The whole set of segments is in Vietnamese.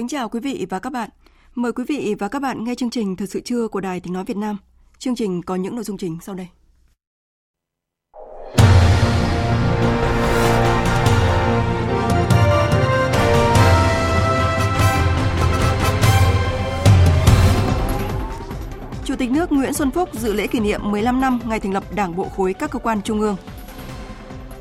Kính chào quý vị và các bạn. Mời quý vị và các bạn nghe chương trình Thật sự trưa của Đài Tiếng Nói Việt Nam. Chương trình có những nội dung chính sau đây. Chủ tịch nước Nguyễn Xuân Phúc dự lễ kỷ niệm 15 năm ngày thành lập Đảng bộ khối các cơ quan trung ương.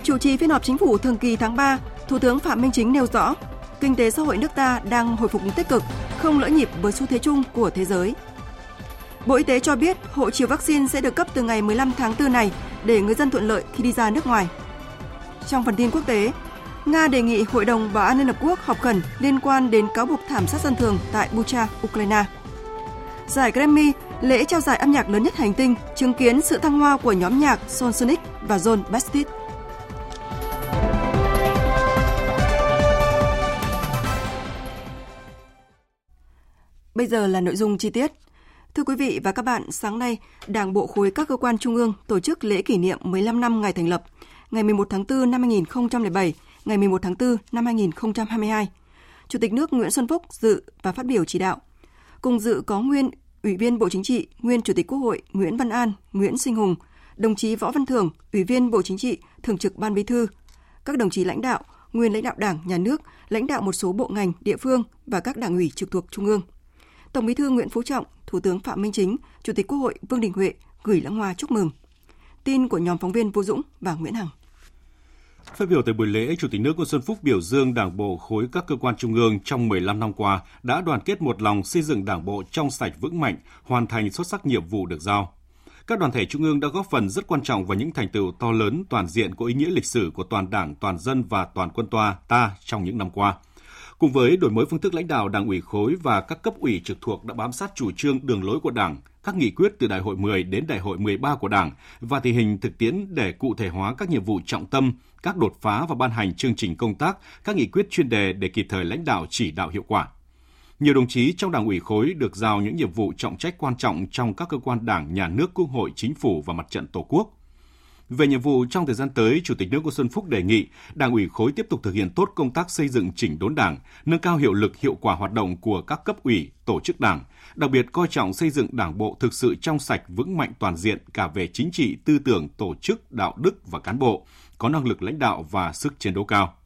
Chủ trì phiên họp chính phủ thường kỳ tháng 3, Thủ tướng Phạm Minh Chính nêu rõ kinh tế xã hội nước ta đang hồi phục tích cực, không lỡ nhịp với xu thế chung của thế giới. Bộ Y tế cho biết hộ chiếu vaccine sẽ được cấp từ ngày 15 tháng 4 này để người dân thuận lợi khi đi ra nước ngoài. Trong phần tin quốc tế, Nga đề nghị Hội đồng Bảo an Liên Hợp Quốc họp khẩn liên quan đến cáo buộc thảm sát dân thường tại Bucha, Ukraine. Giải Grammy, lễ trao giải âm nhạc lớn nhất hành tinh, chứng kiến sự thăng hoa của nhóm nhạc Son Sonic và John Bastid. Bây giờ là nội dung chi tiết. Thưa quý vị và các bạn, sáng nay, Đảng bộ khối các cơ quan trung ương tổ chức lễ kỷ niệm 15 năm ngày thành lập, ngày 11 tháng 4 năm 2007, ngày 11 tháng 4 năm 2022. Chủ tịch nước Nguyễn Xuân Phúc dự và phát biểu chỉ đạo. Cùng dự có nguyên Ủy viên Bộ Chính trị, nguyên Chủ tịch Quốc hội Nguyễn Văn An, Nguyễn Sinh Hùng, đồng chí Võ Văn Thưởng, Ủy viên Bộ Chính trị, Thường trực Ban Bí thư, các đồng chí lãnh đạo, nguyên lãnh đạo Đảng, Nhà nước, lãnh đạo một số bộ ngành, địa phương và các đảng ủy trực thuộc Trung ương. Tổng Bí thư Nguyễn Phú Trọng, Thủ tướng Phạm Minh Chính, Chủ tịch Quốc hội Vương Đình Huệ gửi lãng hoa chúc mừng. Tin của nhóm phóng viên Vũ Dũng và Nguyễn Hằng. Phát biểu tại buổi lễ, Chủ tịch nước Nguyễn Xuân Phúc biểu dương Đảng bộ khối các cơ quan trung ương trong 15 năm qua đã đoàn kết một lòng xây dựng Đảng bộ trong sạch vững mạnh, hoàn thành xuất sắc nhiệm vụ được giao. Các đoàn thể trung ương đã góp phần rất quan trọng vào những thành tựu to lớn toàn diện có ý nghĩa lịch sử của toàn Đảng, toàn dân và toàn quân toa ta trong những năm qua – Cùng với đổi mới phương thức lãnh đạo Đảng ủy khối và các cấp ủy trực thuộc đã bám sát chủ trương đường lối của Đảng, các nghị quyết từ Đại hội 10 đến Đại hội 13 của Đảng và tình hình thực tiễn để cụ thể hóa các nhiệm vụ trọng tâm, các đột phá và ban hành chương trình công tác, các nghị quyết chuyên đề để kịp thời lãnh đạo chỉ đạo hiệu quả. Nhiều đồng chí trong Đảng ủy khối được giao những nhiệm vụ trọng trách quan trọng trong các cơ quan Đảng, Nhà nước, Quốc hội, Chính phủ và Mặt trận Tổ quốc. Về nhiệm vụ trong thời gian tới, Chủ tịch nước Nguyễn Xuân Phúc đề nghị Đảng ủy khối tiếp tục thực hiện tốt công tác xây dựng chỉnh đốn Đảng, nâng cao hiệu lực hiệu quả hoạt động của các cấp ủy, tổ chức Đảng, đặc biệt coi trọng xây dựng Đảng bộ thực sự trong sạch vững mạnh toàn diện cả về chính trị, tư tưởng, tổ chức, đạo đức và cán bộ, có năng lực lãnh đạo và sức chiến đấu cao.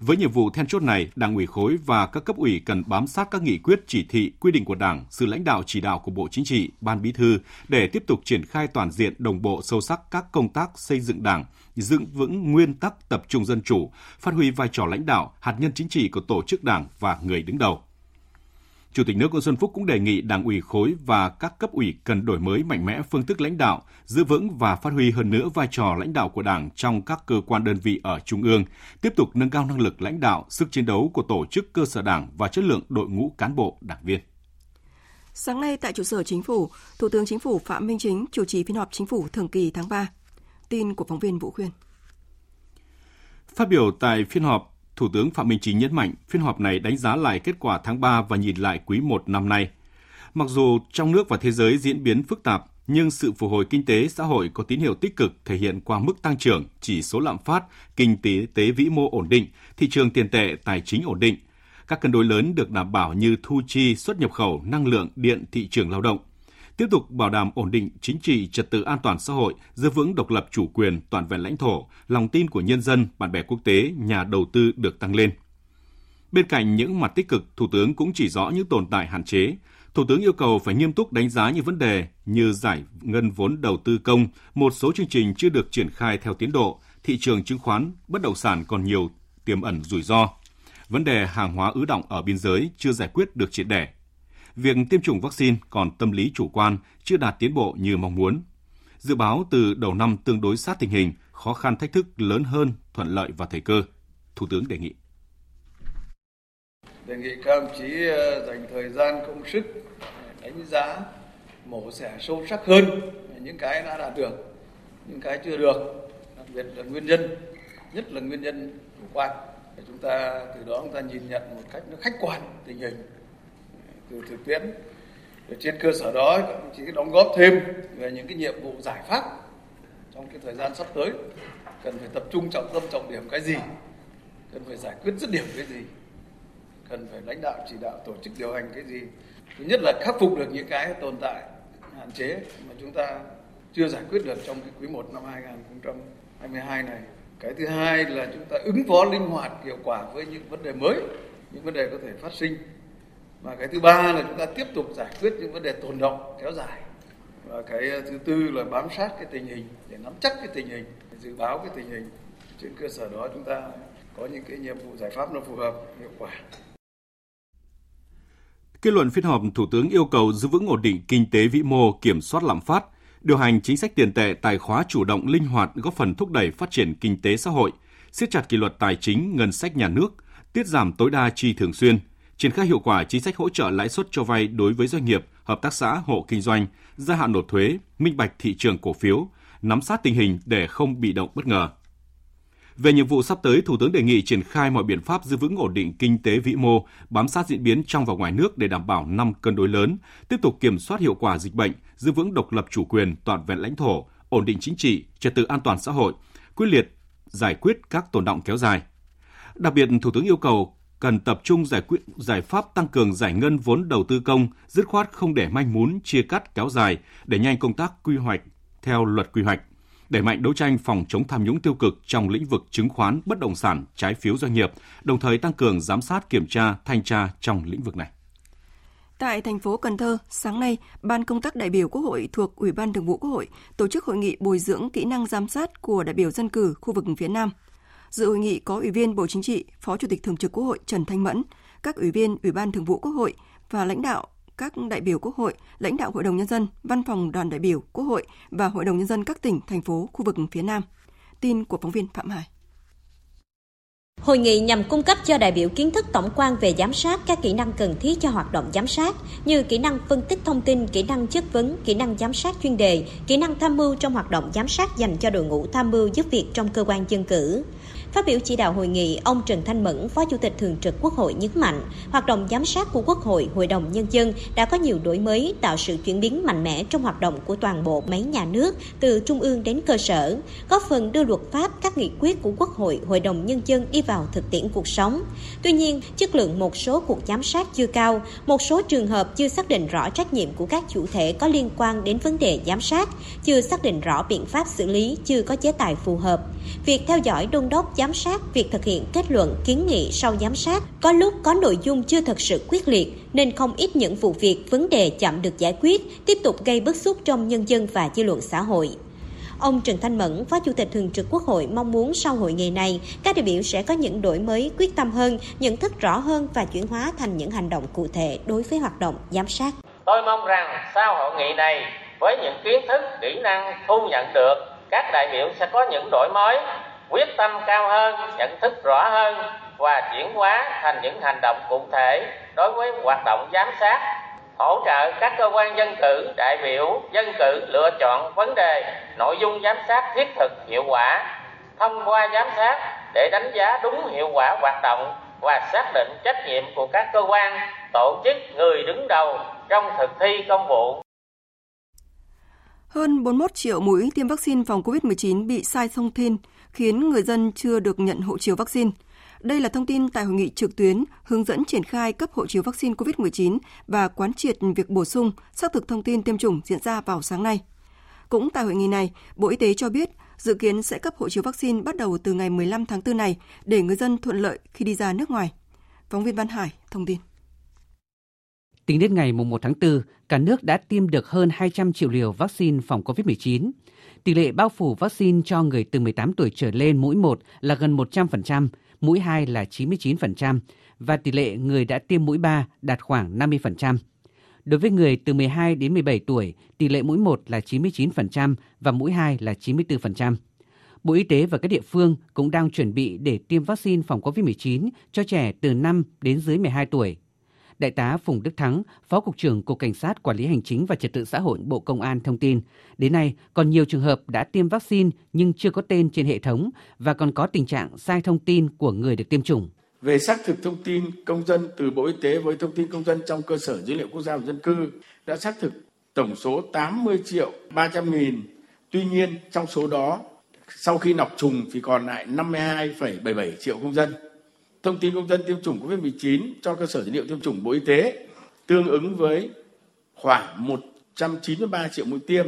Với nhiệm vụ then chốt này, Đảng ủy khối và các cấp ủy cần bám sát các nghị quyết chỉ thị, quy định của Đảng, sự lãnh đạo chỉ đạo của Bộ Chính trị, Ban Bí thư để tiếp tục triển khai toàn diện đồng bộ sâu sắc các công tác xây dựng Đảng, giữ vững nguyên tắc tập trung dân chủ, phát huy vai trò lãnh đạo, hạt nhân chính trị của tổ chức Đảng và người đứng đầu. Chủ tịch nước Nguyễn Xuân Phúc cũng đề nghị Đảng ủy khối và các cấp ủy cần đổi mới mạnh mẽ phương thức lãnh đạo, giữ vững và phát huy hơn nữa vai trò lãnh đạo của Đảng trong các cơ quan đơn vị ở trung ương, tiếp tục nâng cao năng lực lãnh đạo, sức chiến đấu của tổ chức cơ sở Đảng và chất lượng đội ngũ cán bộ đảng viên. Sáng nay tại trụ sở Chính phủ, Thủ tướng Chính phủ Phạm Minh Chính chủ trì phiên họp Chính phủ thường kỳ tháng 3. Tin của phóng viên Vũ Khuyên. Phát biểu tại phiên họp, Thủ tướng Phạm Minh Chính nhấn mạnh phiên họp này đánh giá lại kết quả tháng 3 và nhìn lại quý 1 năm nay. Mặc dù trong nước và thế giới diễn biến phức tạp, nhưng sự phục hồi kinh tế xã hội có tín hiệu tích cực thể hiện qua mức tăng trưởng, chỉ số lạm phát, kinh tế tế vĩ mô ổn định, thị trường tiền tệ, tài chính ổn định. Các cân đối lớn được đảm bảo như thu chi, xuất nhập khẩu, năng lượng, điện, thị trường lao động – tiếp tục bảo đảm ổn định chính trị, trật tự an toàn xã hội, giữ vững độc lập chủ quyền, toàn vẹn lãnh thổ, lòng tin của nhân dân, bạn bè quốc tế, nhà đầu tư được tăng lên. Bên cạnh những mặt tích cực, Thủ tướng cũng chỉ rõ những tồn tại hạn chế. Thủ tướng yêu cầu phải nghiêm túc đánh giá những vấn đề như giải ngân vốn đầu tư công, một số chương trình chưa được triển khai theo tiến độ, thị trường chứng khoán, bất động sản còn nhiều tiềm ẩn rủi ro. Vấn đề hàng hóa ứ động ở biên giới chưa giải quyết được triệt để. Việc tiêm chủng vaccine còn tâm lý chủ quan, chưa đạt tiến bộ như mong muốn. Dự báo từ đầu năm tương đối sát tình hình, khó khăn thách thức lớn hơn thuận lợi và thời cơ. Thủ tướng đề nghị. Đề nghị các đồng chí ờ, dành thời gian công sức đánh giá mổ xẻ sâu sắc hơn những cái đã đạt được, những cái chưa được, đặc biệt là nguyên nhân, nhất là nguyên nhân chủ quan. Để chúng ta từ đó chúng ta nhìn nhận một cách nó khách quan tình hình từ thực tiễn. Để trên cơ sở đó, các chỉ đóng góp thêm về những cái nhiệm vụ giải pháp trong cái thời gian sắp tới. Cần phải tập trung trọng tâm, trọng điểm cái gì? Cần phải giải quyết dứt điểm cái gì? Cần phải lãnh đạo, chỉ đạo, tổ chức điều hành cái gì? Thứ nhất là khắc phục được những cái tồn tại, hạn chế mà chúng ta chưa giải quyết được trong cái quý 1 năm 2022 này. Cái thứ hai là chúng ta ứng phó linh hoạt, hiệu quả với những vấn đề mới, những vấn đề có thể phát sinh và cái thứ ba là chúng ta tiếp tục giải quyết những vấn đề tồn động kéo dài. Và cái ờ, thứ tư là bám sát cái tình hình để nắm chắc cái tình hình dự báo cái tình hình. Trên cơ sở đó chúng ta có những cái nhiệm vụ giải pháp nó phù hợp hiệu quả. Kết luận phiên họp, Thủ tướng yêu cầu giữ vững ổn định kinh tế vĩ mô, kiểm soát lạm phát, điều hành chính sách tiền tệ tài khóa chủ động linh hoạt góp phần thúc đẩy phát triển kinh tế xã hội, siết chặt kỷ luật tài chính, ngân sách nhà nước, tiết giảm tối đa chi thường xuyên, triển khai hiệu quả chính sách hỗ trợ lãi suất cho vay đối với doanh nghiệp, hợp tác xã, hộ kinh doanh, gia hạn nộp thuế, minh bạch thị trường cổ phiếu, nắm sát tình hình để không bị động bất ngờ. Về nhiệm vụ sắp tới, Thủ tướng đề nghị triển khai mọi biện pháp giữ vững ổn định kinh tế vĩ mô, bám sát diễn biến trong và ngoài nước để đảm bảo năm cân đối lớn, tiếp tục kiểm soát hiệu quả dịch bệnh, giữ vững độc lập chủ quyền, toàn vẹn lãnh thổ, ổn định chính trị, trật tự an toàn xã hội, quyết liệt giải quyết các tồn động kéo dài. Đặc biệt, Thủ tướng yêu cầu cần tập trung giải quyết giải pháp tăng cường giải ngân vốn đầu tư công, dứt khoát không để manh mún, chia cắt kéo dài, để nhanh công tác quy hoạch theo luật quy hoạch đẩy mạnh đấu tranh phòng chống tham nhũng tiêu cực trong lĩnh vực chứng khoán, bất động sản, trái phiếu doanh nghiệp, đồng thời tăng cường giám sát kiểm tra, thanh tra trong lĩnh vực này. Tại thành phố Cần Thơ, sáng nay, Ban công tác đại biểu Quốc hội thuộc Ủy ban Thường vụ Quốc hội tổ chức hội nghị bồi dưỡng kỹ năng giám sát của đại biểu dân cử khu vực phía Nam. Dự hội nghị có Ủy viên Bộ Chính trị, Phó Chủ tịch Thường trực Quốc hội Trần Thanh Mẫn, các ủy viên Ủy ban Thường vụ Quốc hội và lãnh đạo các đại biểu Quốc hội, lãnh đạo Hội đồng Nhân dân, Văn phòng đoàn đại biểu Quốc hội và Hội đồng Nhân dân các tỉnh, thành phố, khu vực phía Nam. Tin của phóng viên Phạm Hải. Hội nghị nhằm cung cấp cho đại biểu kiến thức tổng quan về giám sát các kỹ năng cần thiết cho hoạt động giám sát như kỹ năng phân tích thông tin, kỹ năng chất vấn, kỹ năng giám sát chuyên đề, kỹ năng tham mưu trong hoạt động giám sát dành cho đội ngũ tham mưu giúp việc trong cơ quan dân cử. Phát biểu chỉ đạo hội nghị, ông Trần Thanh Mẫn, Phó Chủ tịch Thường trực Quốc hội nhấn mạnh, hoạt động giám sát của Quốc hội, Hội đồng Nhân dân đã có nhiều đổi mới, tạo sự chuyển biến mạnh mẽ trong hoạt động của toàn bộ máy nhà nước, từ trung ương đến cơ sở, góp phần đưa luật pháp, các nghị quyết của Quốc hội, Hội đồng Nhân dân đi vào thực tiễn cuộc sống. Tuy nhiên, chất lượng một số cuộc giám sát chưa cao, một số trường hợp chưa xác định rõ trách nhiệm của các chủ thể có liên quan đến vấn đề giám sát, chưa xác định rõ biện pháp xử lý, chưa có chế tài phù hợp. Việc theo dõi đôn đốc giám giám sát việc thực hiện kết luận kiến nghị sau giám sát có lúc có nội dung chưa thật sự quyết liệt nên không ít những vụ việc vấn đề chậm được giải quyết tiếp tục gây bức xúc trong nhân dân và dư luận xã hội Ông Trần Thanh Mẫn, Phó Chủ tịch Thường trực Quốc hội mong muốn sau hội nghị này, các đại biểu sẽ có những đổi mới quyết tâm hơn, nhận thức rõ hơn và chuyển hóa thành những hành động cụ thể đối với hoạt động giám sát. Tôi mong rằng sau hội nghị này, với những kiến thức, kỹ năng thu nhận được, các đại biểu sẽ có những đổi mới quyết tâm cao hơn, nhận thức rõ hơn và chuyển hóa thành những hành động cụ thể đối với hoạt động giám sát, hỗ trợ các cơ quan dân cử, đại biểu dân cử lựa chọn vấn đề, nội dung giám sát thiết thực, hiệu quả. Thông qua giám sát để đánh giá đúng hiệu quả hoạt động và xác định trách nhiệm của các cơ quan, tổ chức, người đứng đầu trong thực thi công vụ. Hơn 41 triệu mũi tiêm vaccine phòng COVID-19 bị sai thông tin khiến người dân chưa được nhận hộ chiếu vaccine. Đây là thông tin tại hội nghị trực tuyến hướng dẫn triển khai cấp hộ chiếu vaccine COVID-19 và quán triệt việc bổ sung xác thực thông tin tiêm chủng diễn ra vào sáng nay. Cũng tại hội nghị này, Bộ Y tế cho biết dự kiến sẽ cấp hộ chiếu vaccine bắt đầu từ ngày 15 tháng 4 này để người dân thuận lợi khi đi ra nước ngoài. Phóng viên Văn Hải thông tin. Tính đến ngày 1 tháng 4, cả nước đã tiêm được hơn 200 triệu liều vaccine phòng COVID-19. Tỷ lệ bao phủ vaccine cho người từ 18 tuổi trở lên mũi 1 là gần 100%, mũi 2 là 99% và tỷ lệ người đã tiêm mũi 3 đạt khoảng 50%. Đối với người từ 12 đến 17 tuổi, tỷ lệ mũi 1 là 99% và mũi 2 là 94%. Bộ Y tế và các địa phương cũng đang chuẩn bị để tiêm vaccine phòng COVID-19 cho trẻ từ 5 đến dưới 12 tuổi. Đại tá Phùng Đức Thắng, Phó Cục trưởng Cục Cảnh sát Quản lý Hành chính và Trật tự xã hội Bộ Công an thông tin, đến nay còn nhiều trường hợp đã tiêm vaccine nhưng chưa có tên trên hệ thống và còn có tình trạng sai thông tin của người được tiêm chủng. Về xác thực thông tin công dân từ Bộ Y tế với thông tin công dân trong cơ sở dữ liệu quốc gia về dân cư đã xác thực tổng số 80 triệu 300 nghìn. Tuy nhiên, trong số đó, sau khi nọc trùng thì còn lại 52,77 triệu công dân thông tin công dân tiêm chủng COVID-19 cho cơ sở dữ liệu tiêm chủng Bộ Y tế tương ứng với khoảng 193 triệu mũi tiêm,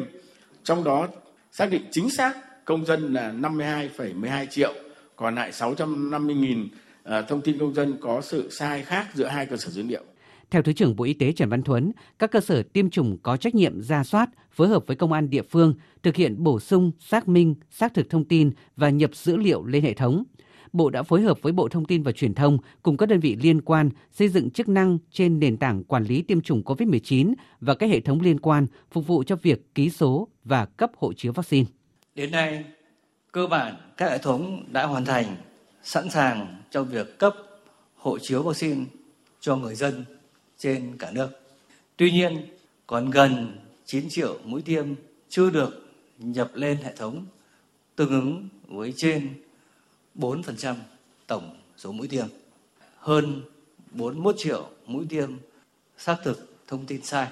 trong đó xác định chính xác công dân là 52,12 triệu, còn lại 650.000 à, thông tin công dân có sự sai khác giữa hai cơ sở dữ liệu. Theo Thứ trưởng Bộ Y tế Trần Văn Thuấn, các cơ sở tiêm chủng có trách nhiệm ra soát, phối hợp với công an địa phương, thực hiện bổ sung, xác minh, xác thực thông tin và nhập dữ liệu lên hệ thống – Bộ đã phối hợp với Bộ Thông tin và Truyền thông cùng các đơn vị liên quan xây dựng chức năng trên nền tảng quản lý tiêm chủng COVID-19 và các hệ thống liên quan phục vụ cho việc ký số và cấp hộ chiếu vaccine. Đến nay, cơ bản các hệ thống đã hoàn thành, sẵn sàng cho việc cấp hộ chiếu vaccine cho người dân trên cả nước. Tuy nhiên, còn gần 9 triệu mũi tiêm chưa được nhập lên hệ thống tương ứng với trên 4% tổng số mũi tiêm. Hơn 41 triệu mũi tiêm xác thực thông tin sai.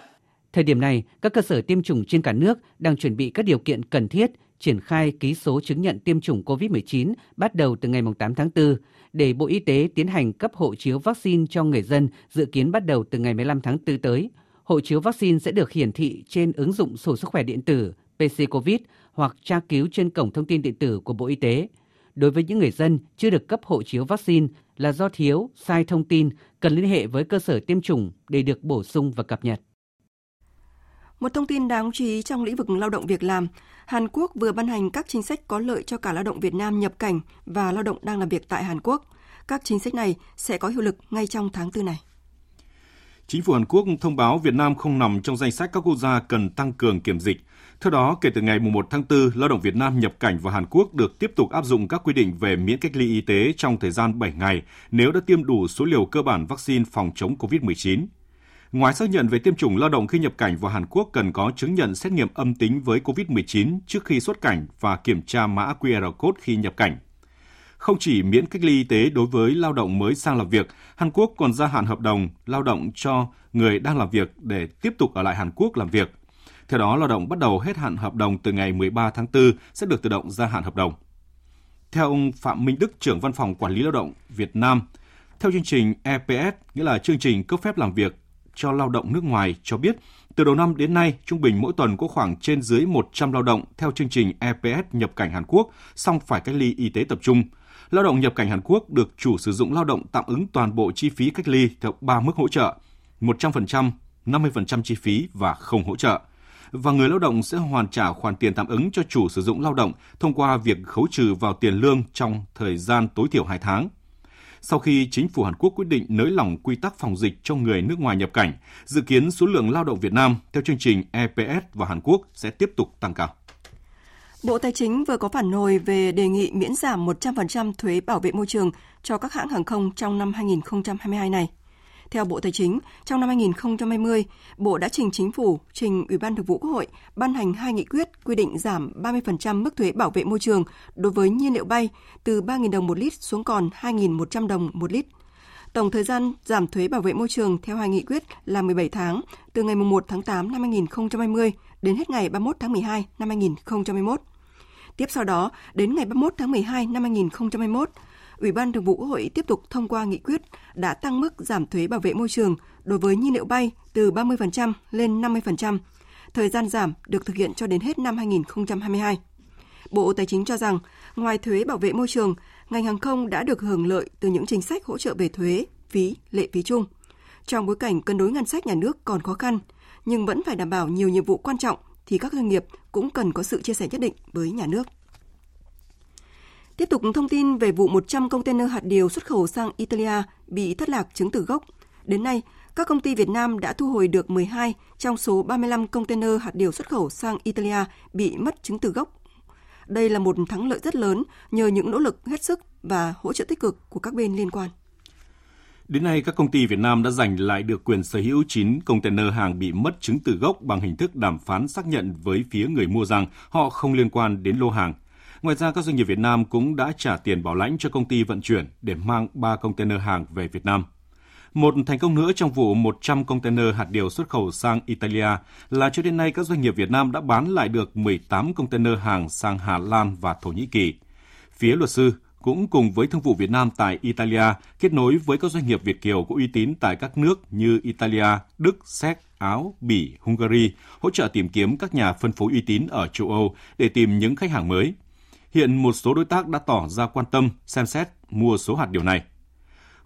Thời điểm này, các cơ sở tiêm chủng trên cả nước đang chuẩn bị các điều kiện cần thiết triển khai ký số chứng nhận tiêm chủng COVID-19 bắt đầu từ ngày 8 tháng 4 để Bộ Y tế tiến hành cấp hộ chiếu vaccine cho người dân dự kiến bắt đầu từ ngày 15 tháng 4 tới. Hộ chiếu vaccine sẽ được hiển thị trên ứng dụng sổ sức khỏe điện tử PC COVID hoặc tra cứu trên cổng thông tin điện tử của Bộ Y tế đối với những người dân chưa được cấp hộ chiếu vaccine là do thiếu, sai thông tin, cần liên hệ với cơ sở tiêm chủng để được bổ sung và cập nhật. Một thông tin đáng chú ý trong lĩnh vực lao động việc làm, Hàn Quốc vừa ban hành các chính sách có lợi cho cả lao động Việt Nam nhập cảnh và lao động đang làm việc tại Hàn Quốc. Các chính sách này sẽ có hiệu lực ngay trong tháng 4 này. Chính phủ Hàn Quốc thông báo Việt Nam không nằm trong danh sách các quốc gia cần tăng cường kiểm dịch. Theo đó, kể từ ngày 1 tháng 4, lao động Việt Nam nhập cảnh vào Hàn Quốc được tiếp tục áp dụng các quy định về miễn cách ly y tế trong thời gian 7 ngày nếu đã tiêm đủ số liều cơ bản vaccine phòng chống COVID-19. Ngoài xác nhận về tiêm chủng, lao động khi nhập cảnh vào Hàn Quốc cần có chứng nhận xét nghiệm âm tính với COVID-19 trước khi xuất cảnh và kiểm tra mã QR code khi nhập cảnh. Không chỉ miễn cách ly y tế đối với lao động mới sang làm việc, Hàn Quốc còn gia hạn hợp đồng lao động cho người đang làm việc để tiếp tục ở lại Hàn Quốc làm việc. Theo đó, lao động bắt đầu hết hạn hợp đồng từ ngày 13 tháng 4 sẽ được tự động gia hạn hợp đồng. Theo ông Phạm Minh Đức, trưởng văn phòng quản lý lao động Việt Nam, theo chương trình EPS, nghĩa là chương trình cấp phép làm việc cho lao động nước ngoài cho biết, từ đầu năm đến nay, trung bình mỗi tuần có khoảng trên dưới 100 lao động theo chương trình EPS nhập cảnh Hàn Quốc, song phải cách ly y tế tập trung – Lao động nhập cảnh Hàn Quốc được chủ sử dụng lao động tạm ứng toàn bộ chi phí cách ly theo 3 mức hỗ trợ, 100%, 50% chi phí và không hỗ trợ. Và người lao động sẽ hoàn trả khoản tiền tạm ứng cho chủ sử dụng lao động thông qua việc khấu trừ vào tiền lương trong thời gian tối thiểu 2 tháng. Sau khi chính phủ Hàn Quốc quyết định nới lỏng quy tắc phòng dịch cho người nước ngoài nhập cảnh, dự kiến số lượng lao động Việt Nam theo chương trình EPS và Hàn Quốc sẽ tiếp tục tăng cao. Bộ Tài chính vừa có phản hồi về đề nghị miễn giảm 100% thuế bảo vệ môi trường cho các hãng hàng không trong năm 2022 này. Theo Bộ Tài chính, trong năm 2020, Bộ đã trình Chính phủ, trình Ủy ban Thường vụ Quốc hội ban hành hai nghị quyết quy định giảm 30% mức thuế bảo vệ môi trường đối với nhiên liệu bay từ 3.000 đồng một lít xuống còn 2.100 đồng một lít. Tổng thời gian giảm thuế bảo vệ môi trường theo hai nghị quyết là 17 tháng, từ ngày 1 tháng 8 năm 2020 đến hết ngày 31 tháng 12 năm 2021. Tiếp sau đó, đến ngày 31 tháng 12 năm 2021, Ủy ban Thường vụ Quốc hội tiếp tục thông qua nghị quyết đã tăng mức giảm thuế bảo vệ môi trường đối với nhiên liệu bay từ 30% lên 50%. Thời gian giảm được thực hiện cho đến hết năm 2022. Bộ Tài chính cho rằng, ngoài thuế bảo vệ môi trường, ngành hàng không đã được hưởng lợi từ những chính sách hỗ trợ về thuế, phí, lệ phí chung. Trong bối cảnh cân đối ngân sách nhà nước còn khó khăn, nhưng vẫn phải đảm bảo nhiều nhiệm vụ quan trọng thì các doanh nghiệp cũng cần có sự chia sẻ nhất định với nhà nước. Tiếp tục thông tin về vụ 100 container hạt điều xuất khẩu sang Italia bị thất lạc chứng từ gốc. Đến nay, các công ty Việt Nam đã thu hồi được 12 trong số 35 container hạt điều xuất khẩu sang Italia bị mất chứng từ gốc. Đây là một thắng lợi rất lớn nhờ những nỗ lực hết sức và hỗ trợ tích cực của các bên liên quan. Đến nay, các công ty Việt Nam đã giành lại được quyền sở hữu 9 container hàng bị mất chứng từ gốc bằng hình thức đàm phán xác nhận với phía người mua rằng họ không liên quan đến lô hàng. Ngoài ra, các doanh nghiệp Việt Nam cũng đã trả tiền bảo lãnh cho công ty vận chuyển để mang 3 container hàng về Việt Nam. Một thành công nữa trong vụ 100 container hạt điều xuất khẩu sang Italia là cho đến nay các doanh nghiệp Việt Nam đã bán lại được 18 container hàng sang Hà Lan và Thổ Nhĩ Kỳ. Phía luật sư cũng cùng với Thương vụ Việt Nam tại Italia kết nối với các doanh nghiệp Việt Kiều có uy tín tại các nước như Italia, Đức, Séc, Áo, Bỉ, Hungary, hỗ trợ tìm kiếm các nhà phân phối uy tín ở châu Âu để tìm những khách hàng mới. Hiện một số đối tác đã tỏ ra quan tâm xem xét mua số hạt điều này.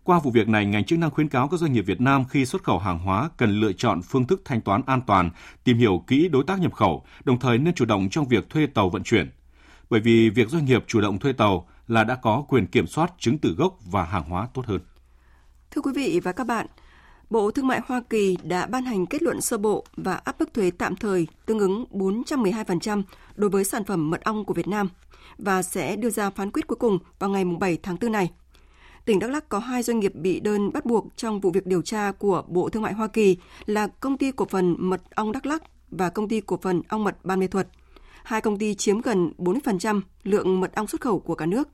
Qua vụ việc này, ngành chức năng khuyến cáo các doanh nghiệp Việt Nam khi xuất khẩu hàng hóa cần lựa chọn phương thức thanh toán an toàn, tìm hiểu kỹ đối tác nhập khẩu, đồng thời nên chủ động trong việc thuê tàu vận chuyển. Bởi vì việc doanh nghiệp chủ động thuê tàu là đã có quyền kiểm soát chứng từ gốc và hàng hóa tốt hơn. Thưa quý vị và các bạn, Bộ Thương mại Hoa Kỳ đã ban hành kết luận sơ bộ và áp mức thuế tạm thời tương ứng 412% đối với sản phẩm mật ong của Việt Nam và sẽ đưa ra phán quyết cuối cùng vào ngày 7 tháng 4 này. Tỉnh Đắk Lắk có hai doanh nghiệp bị đơn bắt buộc trong vụ việc điều tra của Bộ Thương mại Hoa Kỳ là Công ty Cổ phần Mật ong Đắk Lắk và Công ty Cổ phần Ong mật Ban Mê Thuật. Hai công ty chiếm gần 40% lượng mật ong xuất khẩu của cả nước.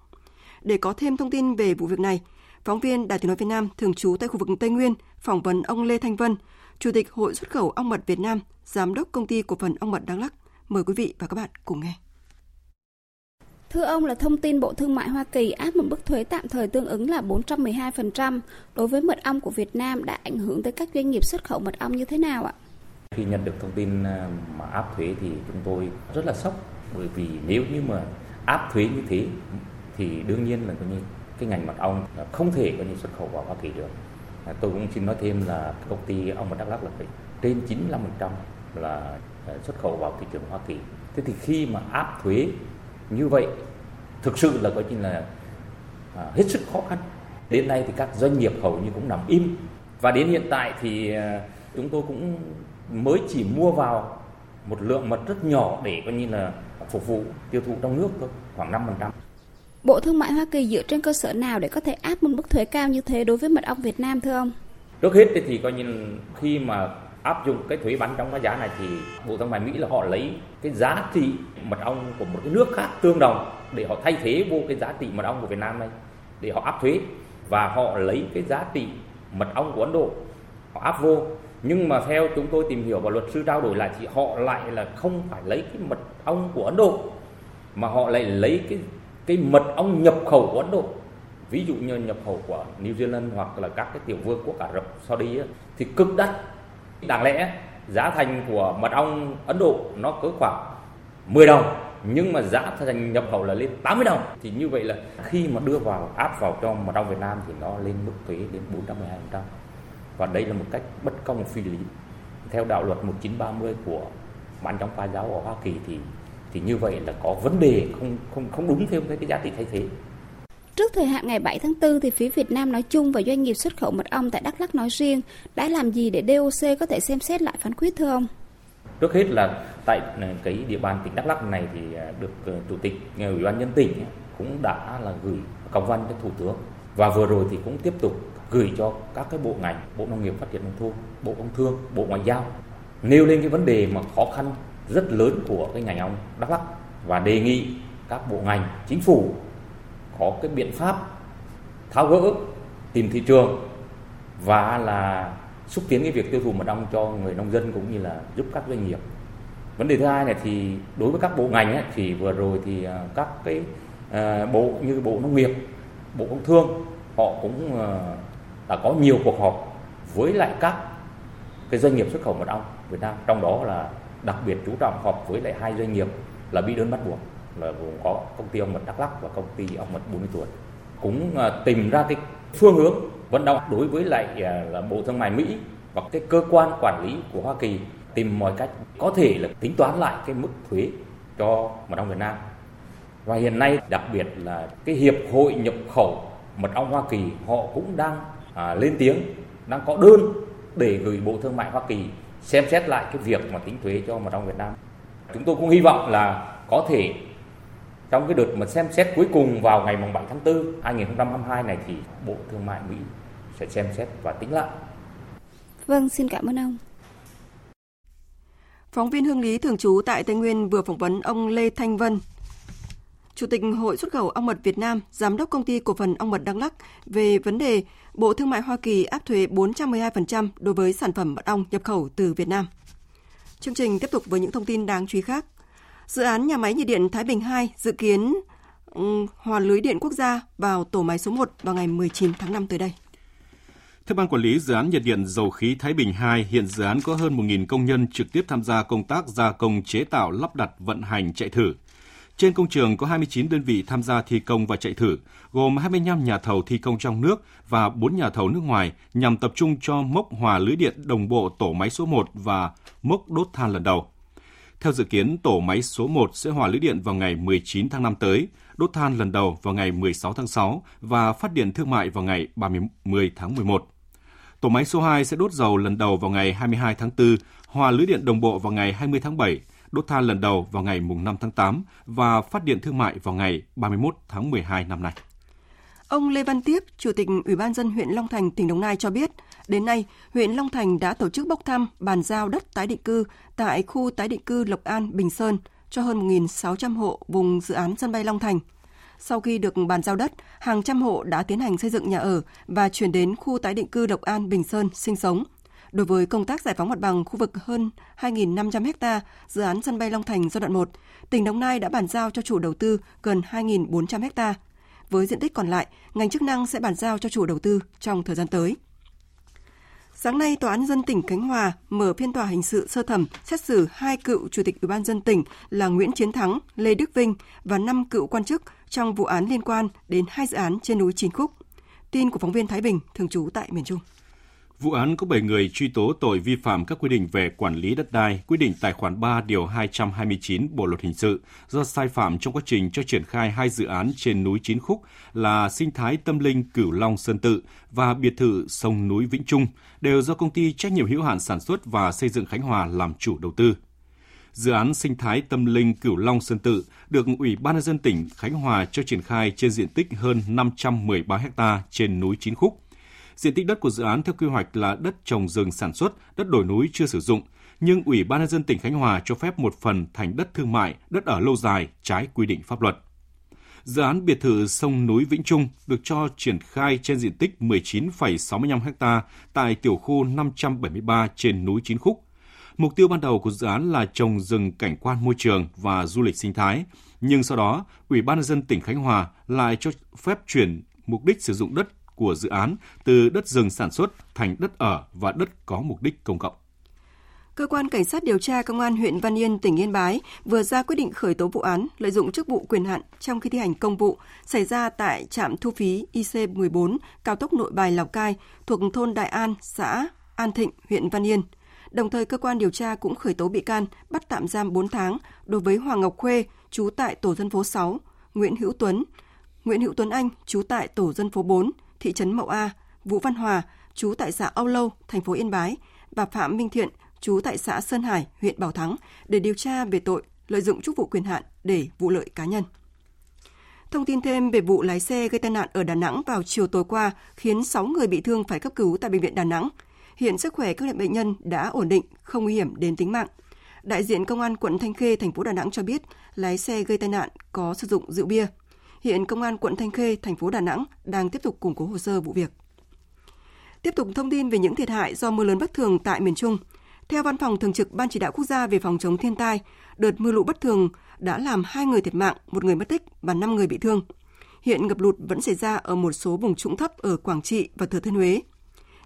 Để có thêm thông tin về vụ việc này, phóng viên Đài tiếng nói Việt Nam thường trú tại khu vực Tây Nguyên phỏng vấn ông Lê Thanh Vân, Chủ tịch Hội xuất khẩu ong mật Việt Nam, Giám đốc Công ty Cổ phần Ong mật Đắk Lắk. Mời quý vị và các bạn cùng nghe. Thưa ông là thông tin Bộ Thương mại Hoa Kỳ áp một mức thuế tạm thời tương ứng là 412% đối với mật ong của Việt Nam đã ảnh hưởng tới các doanh nghiệp xuất khẩu mật ong như thế nào ạ? Khi nhận được thông tin à, mà áp thuế thì chúng tôi rất là sốc bởi vì nếu như mà áp thuế như thế thì đương nhiên là coi như cái ngành mật ong không thể có như xuất khẩu vào Hoa Kỳ được. À, tôi cũng xin nói thêm là công ty ong ở Đắk Lắk là phải trên 95% là à, xuất khẩu vào thị trường Hoa Kỳ. Thế thì khi mà áp thuế như vậy thực sự là coi như là à, hết sức khó khăn đến nay thì các doanh nghiệp hầu như cũng nằm im và đến hiện tại thì à, chúng tôi cũng mới chỉ mua vào một lượng mật rất nhỏ để coi như là phục vụ tiêu thụ trong nước thôi khoảng 5%. Bộ Thương mại Hoa Kỳ dựa trên cơ sở nào để có thể áp một mức thuế cao như thế đối với mật ong Việt Nam, thưa ông? Trước hết thì coi như khi mà áp dụng cái thuế bán trong cái giá này thì Bộ Thương mại Mỹ là họ lấy cái giá trị mật ong của một cái nước khác tương đồng để họ thay thế vô cái giá trị mật ong của Việt Nam này, để họ áp thuế và họ lấy cái giá trị mật ong của Ấn Độ, họ áp vô nhưng mà theo chúng tôi tìm hiểu và luật sư trao đổi lại thì họ lại là không phải lấy cái mật ong của Ấn Độ, mà họ lại lấy cái cái mật ong nhập khẩu của Ấn Độ ví dụ như nhập khẩu của New Zealand hoặc là các cái tiểu vương quốc Ả Rập Saudi ấy, thì cực đắt. Đáng lẽ giá thành của mật ong Ấn Độ nó cỡ khoảng 10 đồng nhưng mà giá thành nhập khẩu là lên 80 đồng. Thì như vậy là khi mà đưa vào áp vào cho mật ong Việt Nam thì nó lên mức thuế đến 412% và đây là một cách bất công phi lý. Theo đạo luật 1930 của ban chống phá giáo ở Hoa Kỳ thì thì như vậy là có vấn đề không không không đúng theo cái giá trị thay thế Trước thời hạn ngày 7 tháng 4 thì phía Việt Nam nói chung và doanh nghiệp xuất khẩu mật ong tại Đắk Lắk nói riêng đã làm gì để DOC có thể xem xét lại phán quyết thưa ông? Trước hết là tại cái địa bàn tỉnh Đắk Lắk này thì à, được ờ, chủ tịch ờ, ủy ban nhân tỉnh cũng đã là gửi công văn cho thủ tướng và vừa rồi thì cũng tiếp tục gửi cho các cái bộ ngành, Bộ Nông nghiệp Phát triển nông thôn, Bộ Công Thương, Bộ Ngoại giao nêu lên cái vấn đề mà khó khăn rất lớn của cái ngành ong Đắk Lắk và đề nghị các bộ ngành, chính phủ có cái biện pháp tháo gỡ tìm thị trường và là xúc tiến cái việc tiêu thụ mật ong cho người nông dân cũng như là giúp các doanh nghiệp. Vấn đề thứ hai này thì đối với các bộ ngành ấy, thì vừa rồi thì à, các cái uh, bộ như bộ nông nghiệp bộ công thương họ cũng uh, đã có nhiều cuộc họp với lại các cái doanh nghiệp xuất khẩu mật ong Việt Nam trong đó là đặc biệt chú trọng họp với lại hai doanh nghiệp là bị đơn bắt buộc là gồm có công ty ông mật Đắk Lắk và công ty ông mật 40 tuổi cũng à, tìm ra cái phương hướng vận động đối với lại à, là Bộ Thương mại Mỹ và cái cơ quan quản lý của Hoa Kỳ tìm mọi cách có thể là tính toán lại cái mức thuế cho mật ong Việt Nam. Và hiện nay đặc biệt là cái hiệp hội nhập khẩu mật ong Hoa Kỳ họ cũng đang à, lên tiếng, đang có đơn để gửi Bộ Thương mại Hoa Kỳ xem xét lại cái việc mà tính thuế cho mật ong Việt Nam. Chúng tôi cũng hy vọng là có thể trong cái đợt mà xem xét cuối cùng vào ngày 7 tháng 4 2022 này thì Bộ Thương mại Mỹ sẽ xem xét và tính lại. Vâng, xin cảm ơn ông. Phóng viên Hương Lý thường trú tại Tây Nguyên vừa phỏng vấn ông Lê Thanh Vân, Chủ tịch Hội xuất khẩu ong mật Việt Nam, Giám đốc công ty cổ phần ong mật Đắk Lắc về vấn đề Bộ Thương mại Hoa Kỳ áp thuế 412% đối với sản phẩm mật ong nhập khẩu từ Việt Nam. Chương trình tiếp tục với những thông tin đáng chú ý khác. Dự án nhà máy nhiệt điện Thái Bình 2 dự kiến ừ, hòa lưới điện quốc gia vào tổ máy số 1 vào ngày 19 tháng 5 tới đây. Theo Ban Quản lý Dự án Nhiệt điện Dầu khí Thái Bình 2, hiện dự án có hơn 1.000 công nhân trực tiếp tham gia công tác gia công chế tạo, lắp đặt, vận hành, chạy thử. Trên công trường có 29 đơn vị tham gia thi công và chạy thử, gồm 25 nhà thầu thi công trong nước và 4 nhà thầu nước ngoài nhằm tập trung cho mốc hòa lưới điện đồng bộ tổ máy số 1 và mốc đốt than lần đầu. Theo dự kiến, tổ máy số 1 sẽ hòa lưới điện vào ngày 19 tháng 5 tới, đốt than lần đầu vào ngày 16 tháng 6 và phát điện thương mại vào ngày 30 tháng 11. Tổ máy số 2 sẽ đốt dầu lần đầu vào ngày 22 tháng 4, hòa lưới điện đồng bộ vào ngày 20 tháng 7, đốt than lần đầu vào ngày 5 tháng 8 và phát điện thương mại vào ngày 31 tháng 12 năm nay. Ông Lê Văn Tiếp, Chủ tịch Ủy ban dân huyện Long Thành, tỉnh Đồng Nai cho biết, đến nay, huyện Long Thành đã tổ chức bốc thăm bàn giao đất tái định cư tại khu tái định cư Lộc An, Bình Sơn cho hơn 1.600 hộ vùng dự án sân bay Long Thành. Sau khi được bàn giao đất, hàng trăm hộ đã tiến hành xây dựng nhà ở và chuyển đến khu tái định cư Lộc An, Bình Sơn sinh sống. Đối với công tác giải phóng mặt bằng khu vực hơn 2.500 ha dự án sân bay Long Thành giai đoạn 1, tỉnh Đồng Nai đã bàn giao cho chủ đầu tư gần 2.400 ha. Với diện tích còn lại, ngành chức năng sẽ bàn giao cho chủ đầu tư trong thời gian tới. Sáng nay, Tòa án dân tỉnh Khánh Hòa mở phiên tòa hình sự sơ thẩm xét xử hai cựu chủ tịch Ủy ban dân tỉnh là Nguyễn Chiến Thắng, Lê Đức Vinh và năm cựu quan chức trong vụ án liên quan đến hai dự án trên núi Chín Khúc. Tin của phóng viên Thái Bình, thường trú tại miền Trung. Vụ án có 7 người truy tố tội vi phạm các quy định về quản lý đất đai, quy định tài khoản 3 điều 229 Bộ luật hình sự do sai phạm trong quá trình cho triển khai hai dự án trên núi Chín Khúc là sinh thái tâm linh Cửu Long Sơn Tự và biệt thự sông núi Vĩnh Trung đều do công ty trách nhiệm hữu hạn sản xuất và xây dựng Khánh Hòa làm chủ đầu tư. Dự án sinh thái tâm linh Cửu Long Sơn Tự được Ủy ban nhân dân tỉnh Khánh Hòa cho triển khai trên diện tích hơn 513 ha trên núi Chín Khúc Diện tích đất của dự án theo quy hoạch là đất trồng rừng sản xuất, đất đồi núi chưa sử dụng, nhưng Ủy ban nhân dân tỉnh Khánh Hòa cho phép một phần thành đất thương mại, đất ở lâu dài trái quy định pháp luật. Dự án biệt thự sông núi Vĩnh Trung được cho triển khai trên diện tích 19,65 ha tại tiểu khu 573 trên núi Chín Khúc. Mục tiêu ban đầu của dự án là trồng rừng cảnh quan môi trường và du lịch sinh thái, nhưng sau đó, Ủy ban nhân dân tỉnh Khánh Hòa lại cho phép chuyển mục đích sử dụng đất của dự án từ đất rừng sản xuất thành đất ở và đất có mục đích công cộng. Cơ quan Cảnh sát điều tra Công an huyện Văn Yên, tỉnh Yên Bái vừa ra quyết định khởi tố vụ án lợi dụng chức vụ quyền hạn trong khi thi hành công vụ xảy ra tại trạm thu phí IC14 cao tốc Nội Bài Lào Cai thuộc thôn Đại An, xã An Thịnh, huyện Văn Yên. Đồng thời, cơ quan điều tra cũng khởi tố bị can, bắt tạm giam 4 tháng đối với Hoàng Ngọc Khuê, trú tại tổ dân phố 6, Nguyễn Hữu Tuấn, Nguyễn Hữu Tuấn Anh, trú tại tổ dân phố 4, thị trấn Mậu A, Vũ Văn Hòa, trú tại xã Âu Lâu, thành phố Yên Bái và Phạm Minh Thiện, trú tại xã Sơn Hải, huyện Bảo Thắng để điều tra về tội lợi dụng chức vụ quyền hạn để vụ lợi cá nhân. Thông tin thêm về vụ lái xe gây tai nạn ở Đà Nẵng vào chiều tối qua khiến 6 người bị thương phải cấp cứu tại bệnh viện Đà Nẵng. Hiện sức khỏe các bệnh nhân đã ổn định, không nguy hiểm đến tính mạng. Đại diện Công an quận Thanh Khê, thành phố Đà Nẵng cho biết lái xe gây tai nạn có sử dụng rượu bia. Hiện Công an quận Thanh Khê, thành phố Đà Nẵng đang tiếp tục củng cố hồ sơ vụ việc. Tiếp tục thông tin về những thiệt hại do mưa lớn bất thường tại miền Trung. Theo Văn phòng Thường trực Ban Chỉ đạo Quốc gia về phòng chống thiên tai, đợt mưa lũ bất thường đã làm hai người thiệt mạng, một người mất tích và 5 người bị thương. Hiện ngập lụt vẫn xảy ra ở một số vùng trũng thấp ở Quảng Trị và Thừa Thiên Huế.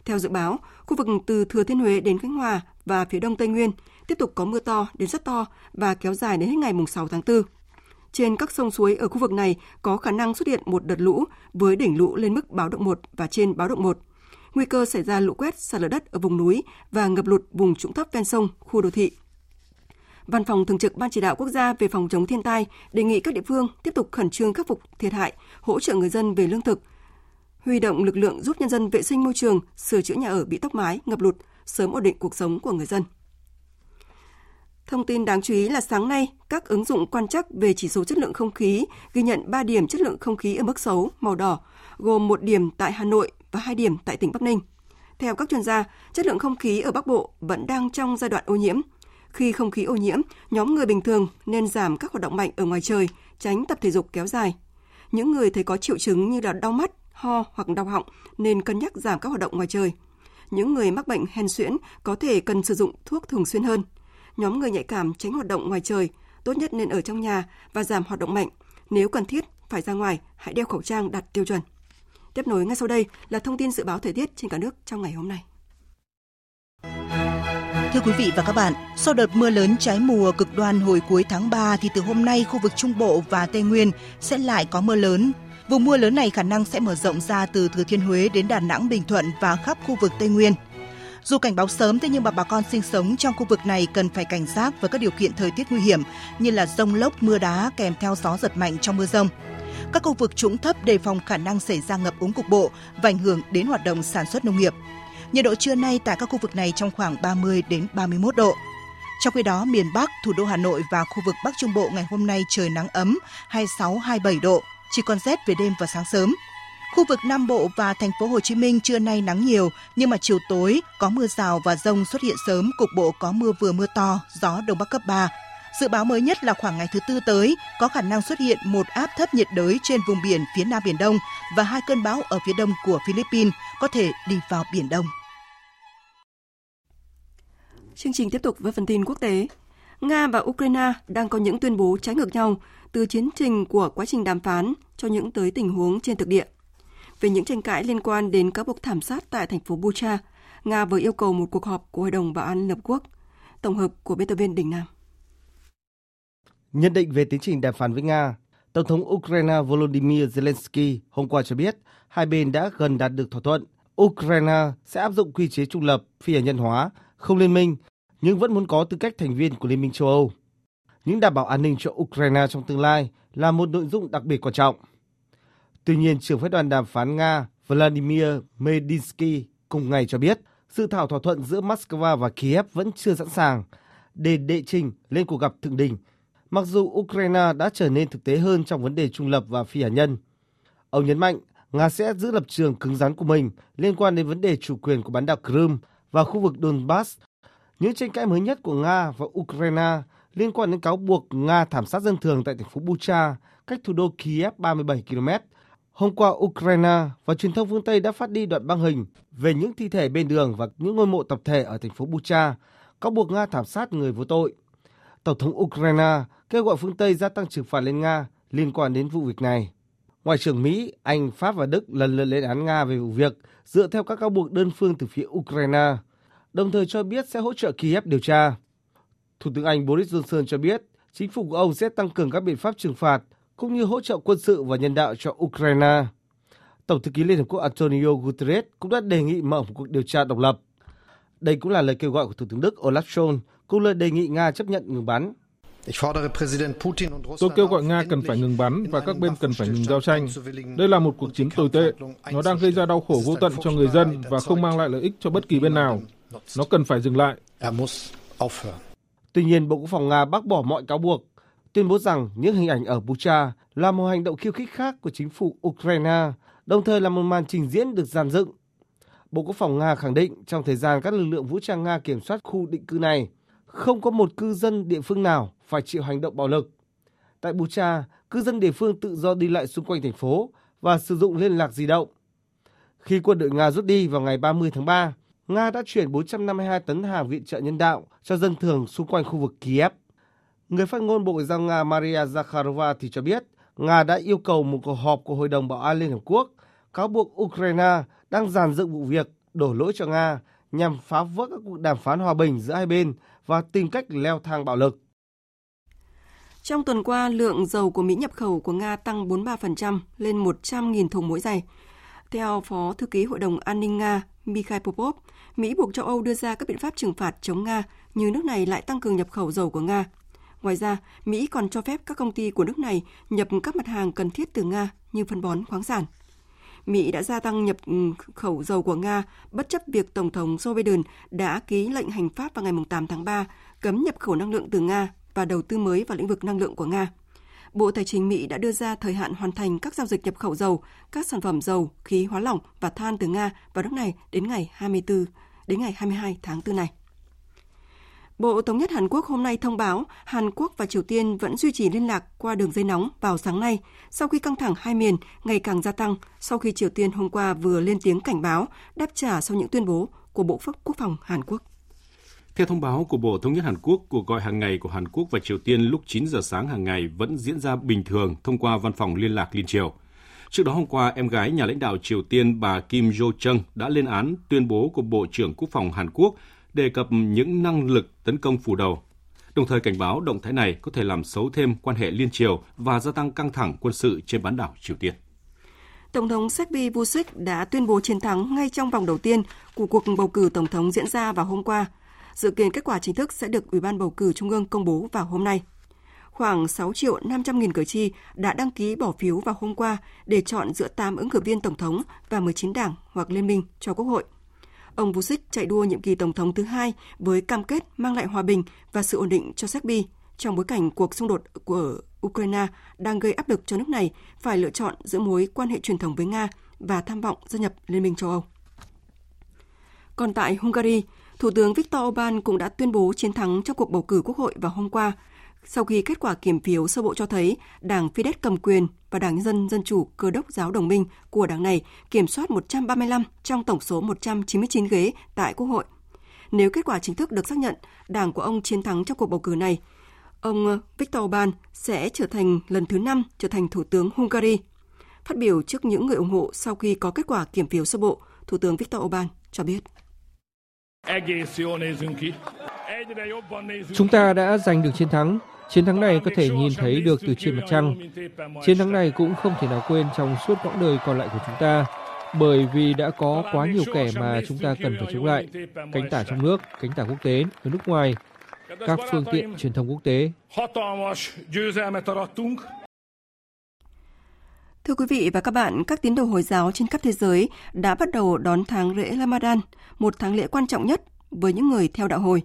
Theo dự báo, khu vực từ Thừa Thiên Huế đến Khánh Hòa và phía Đông Tây Nguyên tiếp tục có mưa to đến rất to và kéo dài đến hết ngày 6 tháng 4. Trên các sông suối ở khu vực này có khả năng xuất hiện một đợt lũ với đỉnh lũ lên mức báo động 1 và trên báo động 1. nguy cơ xảy ra lũ quét, sạt lở đất ở vùng núi và ngập lụt vùng trũng thấp ven sông, khu đô thị. Văn phòng Thường trực Ban Chỉ đạo Quốc gia về phòng chống thiên tai đề nghị các địa phương tiếp tục khẩn trương khắc phục thiệt hại, hỗ trợ người dân về lương thực, huy động lực lượng giúp nhân dân vệ sinh môi trường, sửa chữa nhà ở bị tốc mái, ngập lụt, sớm ổn định cuộc sống của người dân. Thông tin đáng chú ý là sáng nay, các ứng dụng quan trắc về chỉ số chất lượng không khí ghi nhận 3 điểm chất lượng không khí ở mức xấu, màu đỏ, gồm một điểm tại Hà Nội và hai điểm tại tỉnh Bắc Ninh. Theo các chuyên gia, chất lượng không khí ở Bắc Bộ vẫn đang trong giai đoạn ô nhiễm. Khi không khí ô nhiễm, nhóm người bình thường nên giảm các hoạt động mạnh ở ngoài trời, tránh tập thể dục kéo dài. Những người thấy có triệu chứng như là đau mắt, ho hoặc đau họng nên cân nhắc giảm các hoạt động ngoài trời. Những người mắc bệnh hen suyễn có thể cần sử dụng thuốc thường xuyên hơn. Nhóm người nhạy cảm tránh hoạt động ngoài trời, tốt nhất nên ở trong nhà và giảm hoạt động mạnh. Nếu cần thiết, phải ra ngoài, hãy đeo khẩu trang đạt tiêu chuẩn. Tiếp nối ngay sau đây là thông tin dự báo thời tiết trên cả nước trong ngày hôm nay. Thưa quý vị và các bạn, sau đợt mưa lớn trái mùa cực đoan hồi cuối tháng 3 thì từ hôm nay khu vực Trung Bộ và Tây Nguyên sẽ lại có mưa lớn. Vùng mưa lớn này khả năng sẽ mở rộng ra từ Thừa Thiên Huế đến Đà Nẵng, Bình Thuận và khắp khu vực Tây Nguyên. Dù cảnh báo sớm thế nhưng mà bà con sinh sống trong khu vực này cần phải cảnh giác với các điều kiện thời tiết nguy hiểm như là rông lốc, mưa đá kèm theo gió giật mạnh trong mưa rông. Các khu vực trũng thấp đề phòng khả năng xảy ra ngập úng cục bộ và ảnh hưởng đến hoạt động sản xuất nông nghiệp. Nhiệt độ trưa nay tại các khu vực này trong khoảng 30 đến 31 độ. Trong khi đó, miền Bắc, thủ đô Hà Nội và khu vực Bắc Trung Bộ ngày hôm nay trời nắng ấm 26-27 độ, chỉ còn rét về đêm và sáng sớm. Khu vực Nam Bộ và thành phố Hồ Chí Minh trưa nay nắng nhiều, nhưng mà chiều tối có mưa rào và rông xuất hiện sớm, cục bộ có mưa vừa mưa to, gió đông bắc cấp 3. Dự báo mới nhất là khoảng ngày thứ tư tới có khả năng xuất hiện một áp thấp nhiệt đới trên vùng biển phía Nam Biển Đông và hai cơn bão ở phía đông của Philippines có thể đi vào Biển Đông. Chương trình tiếp tục với phần tin quốc tế. Nga và Ukraine đang có những tuyên bố trái ngược nhau từ chiến trình của quá trình đàm phán cho những tới tình huống trên thực địa. Về những tranh cãi liên quan đến các cuộc thảm sát tại thành phố Bucha, Nga vừa yêu cầu một cuộc họp của Hội đồng Bảo an Liên Hợp Quốc. Tổng hợp của biên tập viên Đình Nam. Nhận định về tiến trình đàm phán với Nga, Tổng thống Ukraine Volodymyr Zelensky hôm qua cho biết hai bên đã gần đạt được thỏa thuận. Ukraine sẽ áp dụng quy chế trung lập, phi hạt nhân hóa, không liên minh, nhưng vẫn muốn có tư cách thành viên của Liên minh châu Âu. Những đảm bảo an ninh cho Ukraine trong tương lai là một nội dung đặc biệt quan trọng. Tuy nhiên, trưởng phái đoàn đàm phán Nga Vladimir Medinsky cùng ngày cho biết dự thảo thỏa thuận giữa Moscow và Kiev vẫn chưa sẵn sàng để đệ trình lên cuộc gặp thượng đỉnh mặc dù Ukraine đã trở nên thực tế hơn trong vấn đề trung lập và phi hạt nhân. Ông nhấn mạnh Nga sẽ giữ lập trường cứng rắn của mình liên quan đến vấn đề chủ quyền của bán đảo Crimea và khu vực Donbass. Những tranh cãi mới nhất của Nga và Ukraine liên quan đến cáo buộc Nga thảm sát dân thường tại thành phố Bucha, cách thủ đô Kiev 37 km. Hôm qua, Ukraine và truyền thông phương Tây đã phát đi đoạn băng hình về những thi thể bên đường và những ngôi mộ tập thể ở thành phố Bucha, cáo buộc Nga thảm sát người vô tội. Tổng thống Ukraine kêu gọi phương Tây gia tăng trừng phạt lên Nga liên quan đến vụ việc này. Ngoại trưởng Mỹ, Anh, Pháp và Đức lần lượt lên án Nga về vụ việc dựa theo các cáo buộc đơn phương từ phía Ukraine, đồng thời cho biết sẽ hỗ trợ Kiev điều tra. Thủ tướng Anh Boris Johnson cho biết chính phủ của ông sẽ tăng cường các biện pháp trừng phạt cũng như hỗ trợ quân sự và nhân đạo cho Ukraine. Tổng thư ký Liên Hợp Quốc Antonio Guterres cũng đã đề nghị mở một cuộc điều tra độc lập. Đây cũng là lời kêu gọi của Thủ tướng Đức Olaf Scholz, cùng lời đề nghị Nga chấp nhận ngừng bắn. Tôi kêu gọi Nga cần phải ngừng bắn và các bên cần phải ngừng giao tranh. Đây là một cuộc chiến tồi tệ. Nó đang gây ra đau khổ vô tận cho người dân và không mang lại lợi ích cho bất kỳ bên nào. Nó cần phải dừng lại. Tuy nhiên, Bộ Quốc phòng Nga bác bỏ mọi cáo buộc, tuyên bố rằng những hình ảnh ở Bucha là một hành động khiêu khích khác của chính phủ Ukraine, đồng thời là một màn trình diễn được dàn dựng. Bộ Quốc phòng Nga khẳng định trong thời gian các lực lượng vũ trang Nga kiểm soát khu định cư này, không có một cư dân địa phương nào phải chịu hành động bạo lực. Tại Bucha, cư dân địa phương tự do đi lại xung quanh thành phố và sử dụng liên lạc di động. Khi quân đội Nga rút đi vào ngày 30 tháng 3, Nga đã chuyển 452 tấn hàng viện trợ nhân đạo cho dân thường xung quanh khu vực Kiev. Người phát ngôn Bộ Ngoại giao Nga Maria Zakharova thì cho biết Nga đã yêu cầu một cuộc họp của Hội đồng Bảo an Liên Hợp Quốc cáo buộc Ukraine đang giàn dựng vụ việc đổ lỗi cho Nga nhằm phá vỡ các cuộc đàm phán hòa bình giữa hai bên và tìm cách leo thang bạo lực. Trong tuần qua, lượng dầu của Mỹ nhập khẩu của Nga tăng 43% lên 100.000 thùng mỗi giây. Theo Phó Thư ký Hội đồng An ninh Nga Mikhail Popov, Mỹ buộc châu Âu đưa ra các biện pháp trừng phạt chống Nga như nước này lại tăng cường nhập khẩu dầu của Nga. Ngoài ra, Mỹ còn cho phép các công ty của nước này nhập các mặt hàng cần thiết từ Nga như phân bón khoáng sản. Mỹ đã gia tăng nhập ừ, khẩu dầu của Nga bất chấp việc Tổng thống Joe Biden đã ký lệnh hành pháp vào ngày 8 tháng 3 cấm nhập khẩu năng lượng từ Nga và đầu tư mới vào lĩnh vực năng lượng của Nga. Bộ Tài chính Mỹ đã đưa ra thời hạn hoàn thành các giao dịch nhập khẩu dầu, các sản phẩm dầu, khí hóa lỏng và than từ Nga vào nước này đến ngày 24 đến ngày 22 tháng 4 này. Bộ Thống nhất Hàn Quốc hôm nay thông báo Hàn Quốc và Triều Tiên vẫn duy trì liên lạc qua đường dây nóng vào sáng nay sau khi căng thẳng hai miền ngày càng gia tăng sau khi Triều Tiên hôm qua vừa lên tiếng cảnh báo đáp trả sau những tuyên bố của Bộ Pháp Quốc phòng Hàn Quốc. Theo thông báo của Bộ Thống nhất Hàn Quốc, cuộc gọi hàng ngày của Hàn Quốc và Triều Tiên lúc 9 giờ sáng hàng ngày vẫn diễn ra bình thường thông qua văn phòng liên lạc liên triều. Trước đó hôm qua, em gái nhà lãnh đạo Triều Tiên bà Kim Jo Chung đã lên án tuyên bố của Bộ trưởng Quốc phòng Hàn Quốc đề cập những năng lực tấn công phủ đầu. Đồng thời cảnh báo động thái này có thể làm xấu thêm quan hệ liên triều và gia tăng căng thẳng quân sự trên bán đảo Triều Tiên. Tổng thống Sergei Vucic đã tuyên bố chiến thắng ngay trong vòng đầu tiên của cuộc bầu cử tổng thống diễn ra vào hôm qua. Dự kiến kết quả chính thức sẽ được Ủy ban bầu cử Trung ương công bố vào hôm nay. Khoảng 6 triệu 500 nghìn cử tri đã đăng ký bỏ phiếu vào hôm qua để chọn giữa 8 ứng cử viên tổng thống và 19 đảng hoặc liên minh cho Quốc hội. Ông Vucic chạy đua nhiệm kỳ tổng thống thứ hai với cam kết mang lại hòa bình và sự ổn định cho Serbia trong bối cảnh cuộc xung đột của Ukraine đang gây áp lực cho nước này phải lựa chọn giữa mối quan hệ truyền thống với Nga và tham vọng gia nhập Liên minh châu Âu. Còn tại Hungary, Thủ tướng Viktor Orbán cũng đã tuyên bố chiến thắng trong cuộc bầu cử quốc hội vào hôm qua, sau khi kết quả kiểm phiếu sơ bộ cho thấy Đảng Fidesz cầm quyền và Đảng dân Dân chủ Cơ đốc giáo đồng minh của đảng này kiểm soát 135 trong tổng số 199 ghế tại Quốc hội. Nếu kết quả chính thức được xác nhận, đảng của ông chiến thắng trong cuộc bầu cử này, ông Viktor Orbán sẽ trở thành lần thứ năm trở thành Thủ tướng Hungary. Phát biểu trước những người ủng hộ sau khi có kết quả kiểm phiếu sơ bộ, Thủ tướng Viktor Orbán cho biết. Chúng ta đã giành được chiến thắng. Chiến thắng này có thể nhìn thấy được từ trên mặt trăng. Chiến thắng này cũng không thể nào quên trong suốt quãng đời còn lại của chúng ta, bởi vì đã có quá nhiều kẻ mà chúng ta cần phải chống lại. Cánh tả trong nước, cánh tả quốc tế, ở nước ngoài, các phương tiện truyền thông quốc tế. Thưa quý vị và các bạn, các tín đồ Hồi giáo trên khắp thế giới đã bắt đầu đón tháng lễ Ramadan, một tháng lễ quan trọng nhất với những người theo đạo hồi.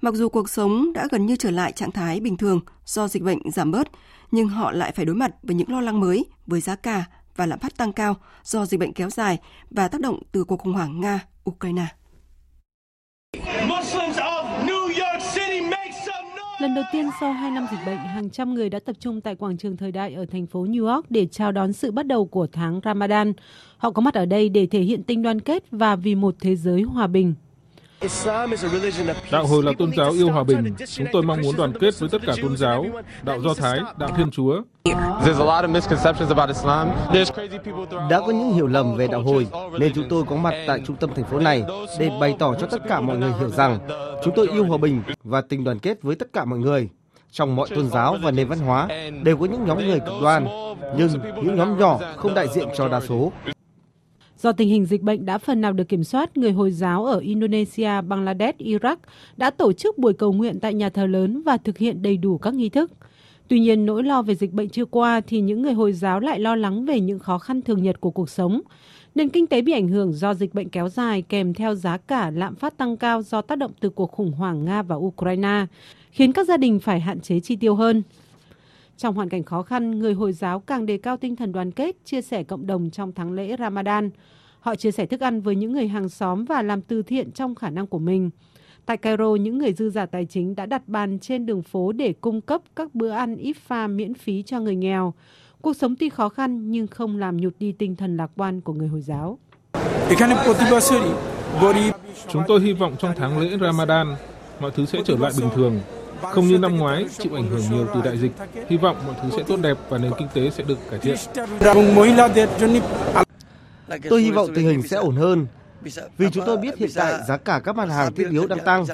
Mặc dù cuộc sống đã gần như trở lại trạng thái bình thường do dịch bệnh giảm bớt, nhưng họ lại phải đối mặt với những lo lắng mới với giá cả và lạm phát tăng cao do dịch bệnh kéo dài và tác động từ cuộc khủng hoảng Nga-Ukraine. Lần đầu tiên sau 2 năm dịch bệnh, hàng trăm người đã tập trung tại quảng trường thời đại ở thành phố New York để chào đón sự bắt đầu của tháng Ramadan. Họ có mặt ở đây để thể hiện tình đoàn kết và vì một thế giới hòa bình. Đạo hồi là tôn giáo yêu hòa bình. Chúng tôi mong muốn đoàn kết với tất cả tôn giáo, đạo Do Thái, đạo Thiên Chúa. Đã có những hiểu lầm về đạo hồi, nên chúng tôi có mặt tại trung tâm thành phố này để bày tỏ cho tất cả mọi người hiểu rằng chúng tôi yêu hòa bình và tình đoàn kết với tất cả mọi người. Trong mọi tôn giáo và nền văn hóa đều có những nhóm người cực đoan, nhưng những nhóm nhỏ không đại diện cho đa số. Do tình hình dịch bệnh đã phần nào được kiểm soát, người Hồi giáo ở Indonesia, Bangladesh, Iraq đã tổ chức buổi cầu nguyện tại nhà thờ lớn và thực hiện đầy đủ các nghi thức. Tuy nhiên, nỗi lo về dịch bệnh chưa qua thì những người Hồi giáo lại lo lắng về những khó khăn thường nhật của cuộc sống. Nền kinh tế bị ảnh hưởng do dịch bệnh kéo dài kèm theo giá cả lạm phát tăng cao do tác động từ cuộc khủng hoảng Nga và Ukraine, khiến các gia đình phải hạn chế chi tiêu hơn. Trong hoàn cảnh khó khăn, người Hồi giáo càng đề cao tinh thần đoàn kết, chia sẻ cộng đồng trong tháng lễ Ramadan. Họ chia sẻ thức ăn với những người hàng xóm và làm từ thiện trong khả năng của mình. Tại Cairo, những người dư giả tài chính đã đặt bàn trên đường phố để cung cấp các bữa ăn pha miễn phí cho người nghèo. Cuộc sống tuy khó khăn nhưng không làm nhụt đi tinh thần lạc quan của người Hồi giáo. Chúng tôi hy vọng trong tháng lễ Ramadan, mọi thứ sẽ trở lại bình thường. Không như năm ngoái, chịu ảnh hưởng nhiều từ đại dịch. Hy vọng mọi thứ sẽ tốt đẹp và nền kinh tế sẽ được cải thiện. Tôi hy vọng tình hình sẽ ổn hơn. Vì chúng tôi biết hiện tại giá cả các mặt hàng thiết yếu đang tăng.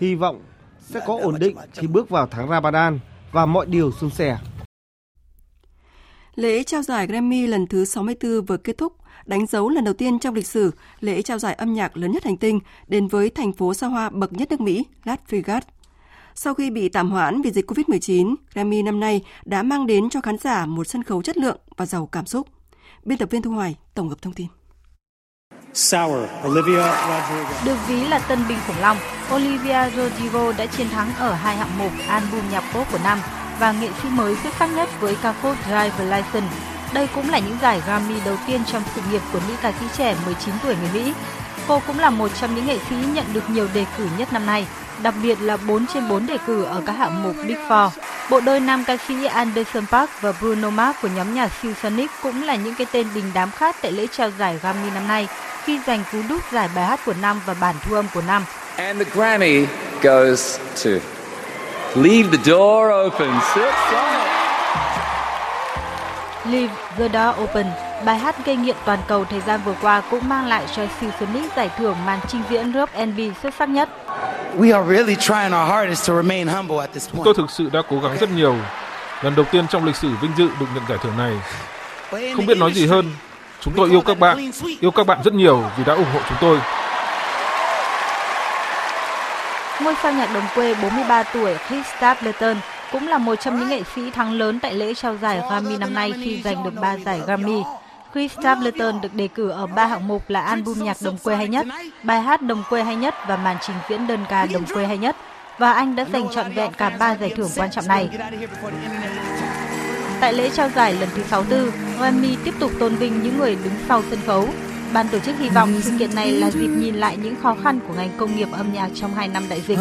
Hy vọng sẽ có ổn định khi bước vào tháng Ramadan và mọi điều suôn sẻ. Lễ trao giải Grammy lần thứ 64 vừa kết thúc, đánh dấu lần đầu tiên trong lịch sử lễ trao giải âm nhạc lớn nhất hành tinh đến với thành phố xa hoa bậc nhất nước Mỹ, Las Vegas. Sau khi bị tạm hoãn vì dịch COVID-19, Grammy năm nay đã mang đến cho khán giả một sân khấu chất lượng và giàu cảm xúc. Biên tập viên Thu Hoài tổng hợp thông tin. Sour, Olivia Rodrigo. Được ví là tân binh khủng long, Olivia Rodrigo đã chiến thắng ở hai hạng mục album nhạc pop của năm và nghệ sĩ mới xuất sắc nhất với ca khúc Drive License. Đây cũng là những giải Grammy đầu tiên trong sự nghiệp của nữ ca sĩ trẻ 19 tuổi người Mỹ. Cô cũng là một trong những nghệ sĩ nhận được nhiều đề cử nhất năm nay, đặc biệt là 4 trên 4 đề cử ở các hạng mục Big Four. Bộ đôi nam ca sĩ Anderson Park và Bruno Mars của nhóm nhạc siêu Sonic cũng là những cái tên đình đám khác tại lễ trao giải Grammy năm nay khi giành cú đúc giải bài hát của năm và bản thu âm của năm. And the Grammy goes to Leave the door open. Leave the Door Open, bài hát gây nghiện toàn cầu thời gian vừa qua cũng mang lại cho siêu Sonic giải thưởng màn trình diễn rock R&B xuất sắc nhất. We are really trying our hardest to remain humble at this point. Tôi thực sự đã cố gắng rất nhiều. Lần đầu tiên trong lịch sử vinh dự được nhận giải thưởng này. Không biết nói gì hơn. Chúng tôi yêu các bạn, yêu các bạn rất nhiều vì đã ủng hộ chúng tôi. Ngôi sao nhạc đồng quê 43 tuổi Chris Stapleton cũng là một trong những nghệ sĩ thắng lớn tại lễ trao giải Grammy năm nay khi giành được 3 giải Grammy. Chris Stapleton được đề cử ở ba hạng mục là album nhạc đồng quê hay nhất, bài hát đồng quê hay nhất và màn trình diễn đơn ca đồng quê hay nhất. Và anh đã giành trọn vẹn cả ba giải thưởng quan trọng này. Tại lễ trao giải lần thứ 64, Grammy tiếp tục tôn vinh những người đứng sau sân khấu. Ban tổ chức hy vọng sự kiện này là dịp nhìn lại những khó khăn của ngành công nghiệp âm nhạc trong 2 năm đại dịch.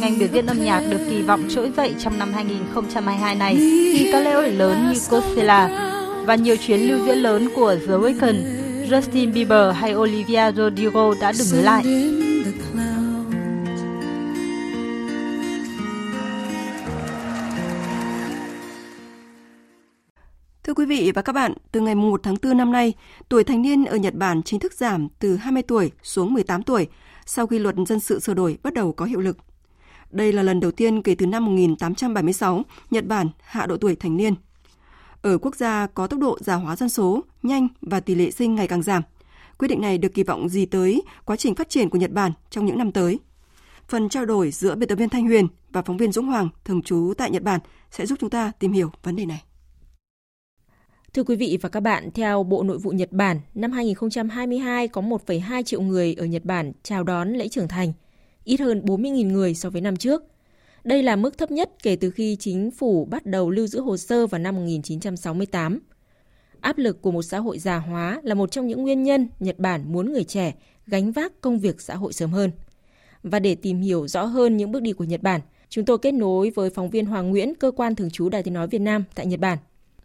Ngành biểu diễn âm nhạc được kỳ vọng trỗi dậy trong năm 2022 này khi các lễ hội lớn như Coachella và nhiều chuyến lưu diễn lớn của The Weeknd, Justin Bieber hay Olivia Rodrigo đã được nối lại. Thưa quý vị và các bạn, từ ngày 1 tháng 4 năm nay, tuổi thành niên ở Nhật Bản chính thức giảm từ 20 tuổi xuống 18 tuổi sau khi luật dân sự sửa đổi bắt đầu có hiệu lực. Đây là lần đầu tiên kể từ năm 1876, Nhật Bản hạ độ tuổi thành niên. Ở quốc gia có tốc độ già hóa dân số nhanh và tỷ lệ sinh ngày càng giảm, quyết định này được kỳ vọng gì tới quá trình phát triển của Nhật Bản trong những năm tới. Phần trao đổi giữa biên tập viên Thanh Huyền và phóng viên Dũng Hoàng thường trú tại Nhật Bản sẽ giúp chúng ta tìm hiểu vấn đề này. Thưa quý vị và các bạn, theo Bộ Nội vụ Nhật Bản, năm 2022 có 1,2 triệu người ở Nhật Bản chào đón lễ trưởng thành, ít hơn 40.000 người so với năm trước. Đây là mức thấp nhất kể từ khi chính phủ bắt đầu lưu giữ hồ sơ vào năm 1968. Áp lực của một xã hội già hóa là một trong những nguyên nhân Nhật Bản muốn người trẻ gánh vác công việc xã hội sớm hơn. Và để tìm hiểu rõ hơn những bước đi của Nhật Bản, chúng tôi kết nối với phóng viên Hoàng Nguyễn, cơ quan thường trú Đài Tiếng Nói Việt Nam tại Nhật Bản.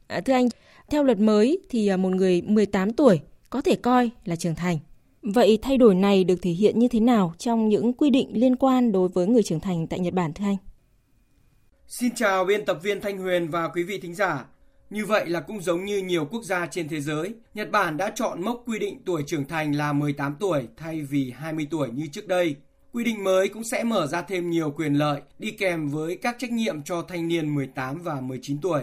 À, thưa anh, theo luật mới thì à, một người 18 tuổi có thể coi là trưởng thành. Vậy thay đổi này được thể hiện như thế nào trong những quy định liên quan đối với người trưởng thành tại Nhật Bản thưa anh? Xin chào biên tập viên Thanh Huyền và quý vị thính giả. Như vậy là cũng giống như nhiều quốc gia trên thế giới, Nhật Bản đã chọn mốc quy định tuổi trưởng thành là 18 tuổi thay vì 20 tuổi như trước đây. Quy định mới cũng sẽ mở ra thêm nhiều quyền lợi đi kèm với các trách nhiệm cho thanh niên 18 và 19 tuổi.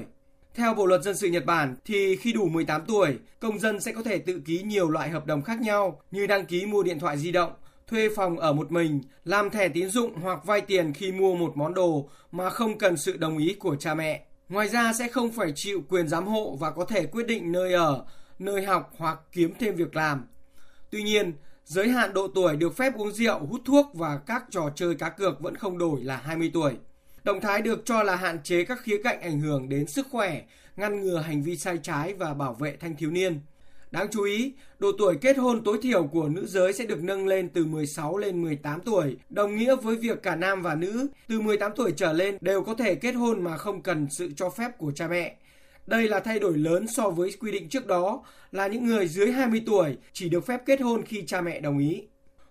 Theo Bộ luật dân sự Nhật Bản thì khi đủ 18 tuổi, công dân sẽ có thể tự ký nhiều loại hợp đồng khác nhau như đăng ký mua điện thoại di động, thuê phòng ở một mình, làm thẻ tín dụng hoặc vay tiền khi mua một món đồ mà không cần sự đồng ý của cha mẹ. Ngoài ra sẽ không phải chịu quyền giám hộ và có thể quyết định nơi ở, nơi học hoặc kiếm thêm việc làm. Tuy nhiên, giới hạn độ tuổi được phép uống rượu, hút thuốc và các trò chơi cá cược vẫn không đổi là 20 tuổi. Động thái được cho là hạn chế các khía cạnh ảnh hưởng đến sức khỏe, ngăn ngừa hành vi sai trái và bảo vệ thanh thiếu niên. Đáng chú ý, độ tuổi kết hôn tối thiểu của nữ giới sẽ được nâng lên từ 16 lên 18 tuổi, đồng nghĩa với việc cả nam và nữ từ 18 tuổi trở lên đều có thể kết hôn mà không cần sự cho phép của cha mẹ. Đây là thay đổi lớn so với quy định trước đó là những người dưới 20 tuổi chỉ được phép kết hôn khi cha mẹ đồng ý.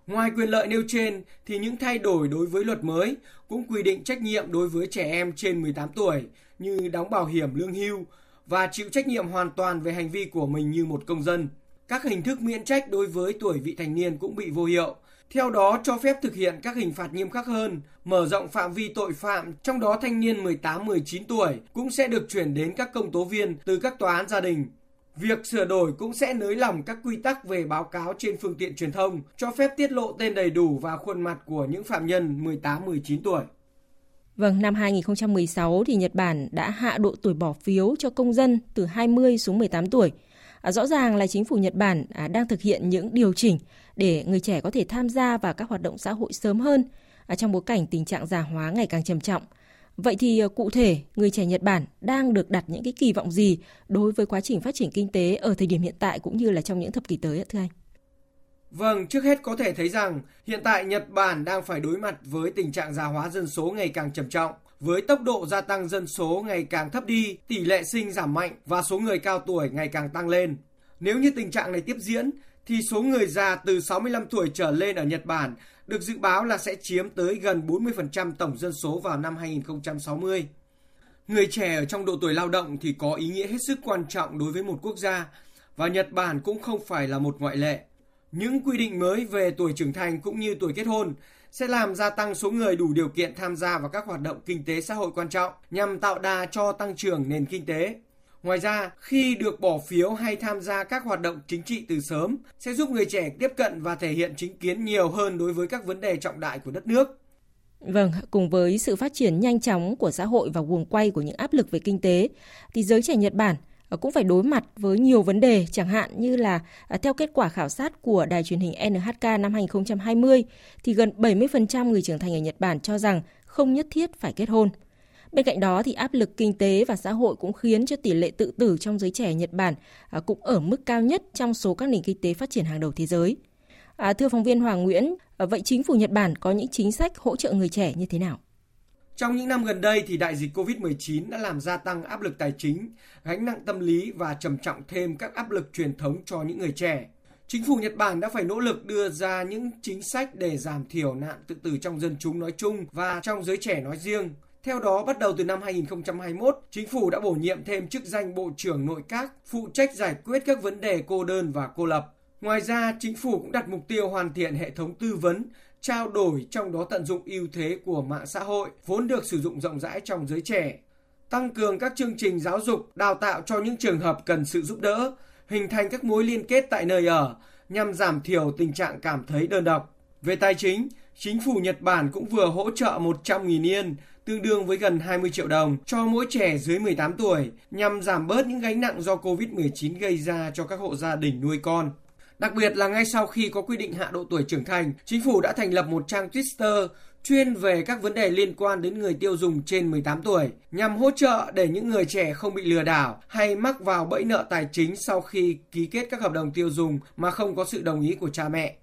Ngoài quyền lợi nêu trên thì những thay đổi đối với luật mới cũng quy định trách nhiệm đối với trẻ em trên 18 tuổi như đóng bảo hiểm lương hưu và chịu trách nhiệm hoàn toàn về hành vi của mình như một công dân. Các hình thức miễn trách đối với tuổi vị thành niên cũng bị vô hiệu. Theo đó, cho phép thực hiện các hình phạt nghiêm khắc hơn, mở rộng phạm vi tội phạm, trong đó thanh niên 18-19 tuổi cũng sẽ được chuyển đến các công tố viên từ các tòa án gia đình. Việc sửa đổi cũng sẽ nới lỏng các quy tắc về báo cáo trên phương tiện truyền thông, cho phép tiết lộ tên đầy đủ và khuôn mặt của những phạm nhân 18-19 tuổi. Vâng, năm 2016 thì Nhật Bản đã hạ độ tuổi bỏ phiếu cho công dân từ 20 xuống 18 tuổi. À, rõ ràng là chính phủ Nhật Bản à, đang thực hiện những điều chỉnh để người trẻ có thể tham gia vào các hoạt động xã hội sớm hơn à, trong bối cảnh tình trạng già hóa ngày càng trầm trọng. Vậy thì à, cụ thể, người trẻ Nhật Bản đang được đặt những cái kỳ vọng gì đối với quá trình phát triển kinh tế ở thời điểm hiện tại cũng như là trong những thập kỷ tới ạ thưa anh? Vâng, trước hết có thể thấy rằng hiện tại Nhật Bản đang phải đối mặt với tình trạng già hóa dân số ngày càng trầm trọng. Với tốc độ gia tăng dân số ngày càng thấp đi, tỷ lệ sinh giảm mạnh và số người cao tuổi ngày càng tăng lên. Nếu như tình trạng này tiếp diễn, thì số người già từ 65 tuổi trở lên ở Nhật Bản được dự báo là sẽ chiếm tới gần 40% tổng dân số vào năm 2060. Người trẻ ở trong độ tuổi lao động thì có ý nghĩa hết sức quan trọng đối với một quốc gia và Nhật Bản cũng không phải là một ngoại lệ. Những quy định mới về tuổi trưởng thành cũng như tuổi kết hôn sẽ làm gia tăng số người đủ điều kiện tham gia vào các hoạt động kinh tế xã hội quan trọng nhằm tạo đà cho tăng trưởng nền kinh tế. Ngoài ra, khi được bỏ phiếu hay tham gia các hoạt động chính trị từ sớm sẽ giúp người trẻ tiếp cận và thể hiện chính kiến nhiều hơn đối với các vấn đề trọng đại của đất nước. Vâng, cùng với sự phát triển nhanh chóng của xã hội và guồng quay của những áp lực về kinh tế, thì giới trẻ Nhật Bản Ờ, cũng phải đối mặt với nhiều vấn đề chẳng hạn như là à, theo kết quả khảo sát của đài truyền hình NHK năm 2020 thì gần 70% người trưởng thành ở Nhật Bản cho rằng không nhất thiết phải kết hôn. Bên cạnh đó thì áp lực kinh tế và xã hội cũng khiến cho tỷ lệ tự tử trong giới trẻ Nhật Bản à, cũng ở mức cao nhất trong số các nền kinh tế phát triển hàng đầu thế giới. À, thưa phóng viên Hoàng Nguyễn, à, vậy chính phủ Nhật Bản có những chính sách hỗ trợ người trẻ như thế nào? Trong những năm gần đây thì đại dịch Covid-19 đã làm gia tăng áp lực tài chính, gánh nặng tâm lý và trầm trọng thêm các áp lực truyền thống cho những người trẻ. Chính phủ Nhật Bản đã phải nỗ lực đưa ra những chính sách để giảm thiểu nạn tự tử trong dân chúng nói chung và trong giới trẻ nói riêng. Theo đó, bắt đầu từ năm 2021, chính phủ đã bổ nhiệm thêm chức danh Bộ trưởng Nội các, phụ trách giải quyết các vấn đề cô đơn và cô lập. Ngoài ra, chính phủ cũng đặt mục tiêu hoàn thiện hệ thống tư vấn, trao đổi trong đó tận dụng ưu thế của mạng xã hội vốn được sử dụng rộng rãi trong giới trẻ, tăng cường các chương trình giáo dục, đào tạo cho những trường hợp cần sự giúp đỡ, hình thành các mối liên kết tại nơi ở nhằm giảm thiểu tình trạng cảm thấy đơn độc. Về tài chính, chính phủ Nhật Bản cũng vừa hỗ trợ 100.000 yên, tương đương với gần 20 triệu đồng cho mỗi trẻ dưới 18 tuổi nhằm giảm bớt những gánh nặng do Covid-19 gây ra cho các hộ gia đình nuôi con. Đặc biệt là ngay sau khi có quy định hạ độ tuổi trưởng thành, chính phủ đã thành lập một trang Twitter chuyên về các vấn đề liên quan đến người tiêu dùng trên 18 tuổi, nhằm hỗ trợ để những người trẻ không bị lừa đảo hay mắc vào bẫy nợ tài chính sau khi ký kết các hợp đồng tiêu dùng mà không có sự đồng ý của cha mẹ.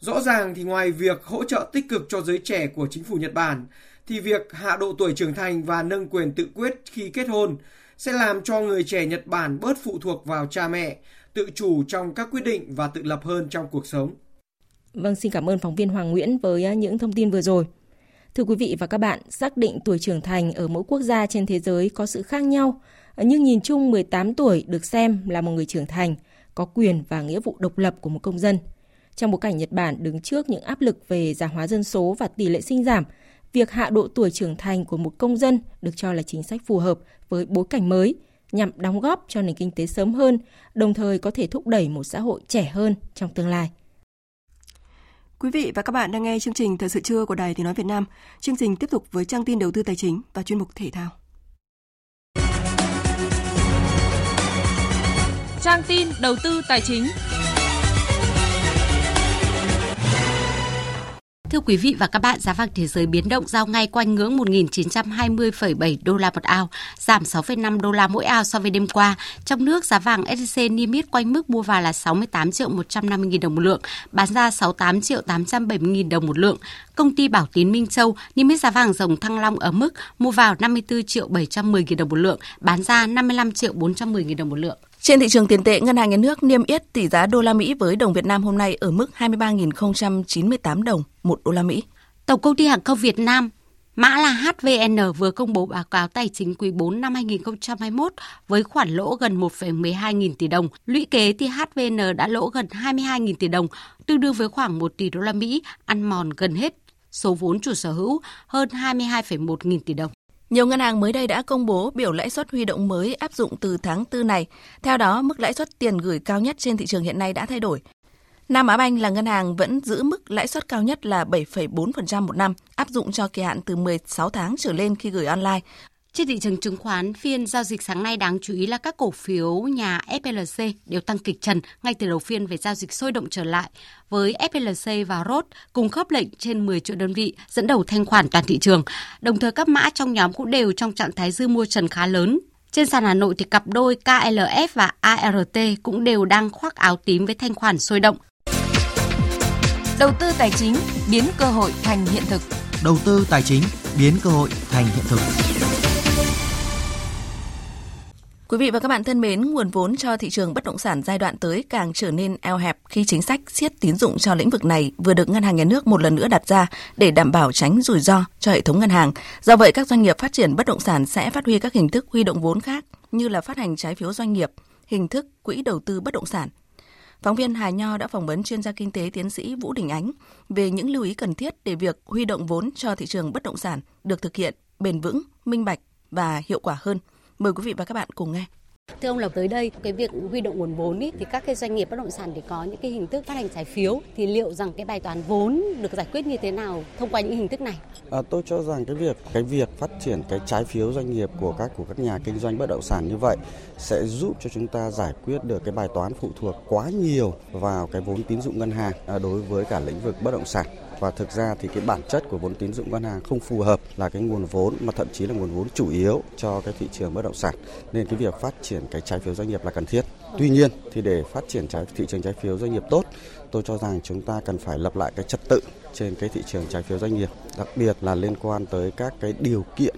Rõ ràng thì ngoài việc hỗ trợ tích cực cho giới trẻ của chính phủ Nhật Bản, thì việc hạ độ tuổi trưởng thành và nâng quyền tự quyết khi kết hôn sẽ làm cho người trẻ Nhật Bản bớt phụ thuộc vào cha mẹ, tự chủ trong các quyết định và tự lập hơn trong cuộc sống. Vâng, xin cảm ơn phóng viên Hoàng Nguyễn với à, những thông tin vừa rồi. Thưa quý vị và các bạn, xác định tuổi trưởng thành ở mỗi quốc gia trên thế giới có sự khác nhau, nhưng nhìn chung 18 tuổi được xem là một người trưởng thành, có quyền và nghĩa vụ độc lập của một công dân. Trong bối cảnh Nhật Bản đứng trước những áp lực về già hóa dân số và tỷ lệ sinh giảm, việc hạ độ tuổi trưởng thành của một công dân được cho là chính sách phù hợp với bối cảnh mới – nhằm đóng góp cho nền kinh tế sớm hơn, đồng thời có thể thúc đẩy một xã hội trẻ hơn trong tương lai. Quý vị và các bạn đang nghe chương trình Thời sự trưa của Đài Tiếng Nói Việt Nam. Chương trình tiếp tục với trang tin đầu tư tài chính và chuyên mục thể thao. Trang tin đầu tư tài chính. Thưa quý vị và các bạn, giá vàng thế giới biến động giao ngay quanh ngưỡng 1.920,7 đô la một ao, giảm 6,5 đô la mỗi ao so với đêm qua. Trong nước, giá vàng SJC niêm yết quanh mức mua vào là 68 triệu 150 000 đồng một lượng, bán ra 68 triệu 870 000 đồng một lượng. Công ty Bảo Tín Minh Châu niêm yết giá vàng dòng Thăng Long ở mức mua vào 54 triệu 710 000 đồng một lượng, bán ra 55 triệu 410 000 đồng một lượng. Trên thị trường tiền tệ, Ngân hàng Nhà nước niêm yết tỷ giá đô la Mỹ với đồng Việt Nam hôm nay ở mức 23.098 đồng một đô la Mỹ. Tổng công ty hàng không Việt Nam Mã là HVN vừa công bố báo cáo tài chính quý 4 năm 2021 với khoản lỗ gần 1,12 nghìn tỷ đồng. Lũy kế thì HVN đã lỗ gần 22 nghìn tỷ đồng, tương đương với khoảng 1 tỷ đô la Mỹ, ăn mòn gần hết số vốn chủ sở hữu hơn 22,1 nghìn tỷ đồng. Nhiều ngân hàng mới đây đã công bố biểu lãi suất huy động mới áp dụng từ tháng 4 này. Theo đó, mức lãi suất tiền gửi cao nhất trên thị trường hiện nay đã thay đổi. Nam Á Banh là ngân hàng vẫn giữ mức lãi suất cao nhất là 7,4% một năm, áp dụng cho kỳ hạn từ 16 tháng trở lên khi gửi online. Trên thị trường chứng khoán, phiên giao dịch sáng nay đáng chú ý là các cổ phiếu nhà FLC đều tăng kịch trần ngay từ đầu phiên về giao dịch sôi động trở lại, với FLC và ROT cùng khớp lệnh trên 10 triệu đơn vị dẫn đầu thanh khoản toàn thị trường. Đồng thời các mã trong nhóm cũng đều trong trạng thái dư mua trần khá lớn. Trên sàn Hà Nội thì cặp đôi KLF và ART cũng đều đang khoác áo tím với thanh khoản sôi động. Đầu tư tài chính biến cơ hội thành hiện thực. Đầu tư tài chính biến cơ hội thành hiện thực. Quý vị và các bạn thân mến, nguồn vốn cho thị trường bất động sản giai đoạn tới càng trở nên eo hẹp khi chính sách siết tín dụng cho lĩnh vực này vừa được ngân hàng nhà nước một lần nữa đặt ra để đảm bảo tránh rủi ro cho hệ thống ngân hàng. Do vậy, các doanh nghiệp phát triển bất động sản sẽ phát huy các hình thức huy động vốn khác như là phát hành trái phiếu doanh nghiệp, hình thức quỹ đầu tư bất động sản. Phóng viên Hà Nho đã phỏng vấn chuyên gia kinh tế tiến sĩ Vũ Đình Ánh về những lưu ý cần thiết để việc huy động vốn cho thị trường bất động sản được thực hiện bền vững, minh bạch và hiệu quả hơn. Mời quý vị và các bạn cùng nghe. Thưa ông Lộc tới đây, cái việc huy động nguồn vốn ý, thì các cái doanh nghiệp bất động sản thì có những cái hình thức phát hành trái phiếu thì liệu rằng cái bài toán vốn được giải quyết như thế nào thông qua những hình thức này? À, tôi cho rằng cái việc cái việc phát triển cái trái phiếu doanh nghiệp của các của các nhà kinh doanh bất động sản như vậy sẽ giúp cho chúng ta giải quyết được cái bài toán phụ thuộc quá nhiều vào cái vốn tín dụng ngân hàng à, đối với cả lĩnh vực bất động sản và thực ra thì cái bản chất của vốn tín dụng ngân hàng không phù hợp là cái nguồn vốn, mà thậm chí là nguồn vốn chủ yếu cho cái thị trường bất động sản. Nên cái việc phát triển cái trái phiếu doanh nghiệp là cần thiết. Tuy nhiên thì để phát triển trái, thị trường trái phiếu doanh nghiệp tốt, tôi cho rằng chúng ta cần phải lập lại cái trật tự trên cái thị trường trái phiếu doanh nghiệp, đặc biệt là liên quan tới các cái điều kiện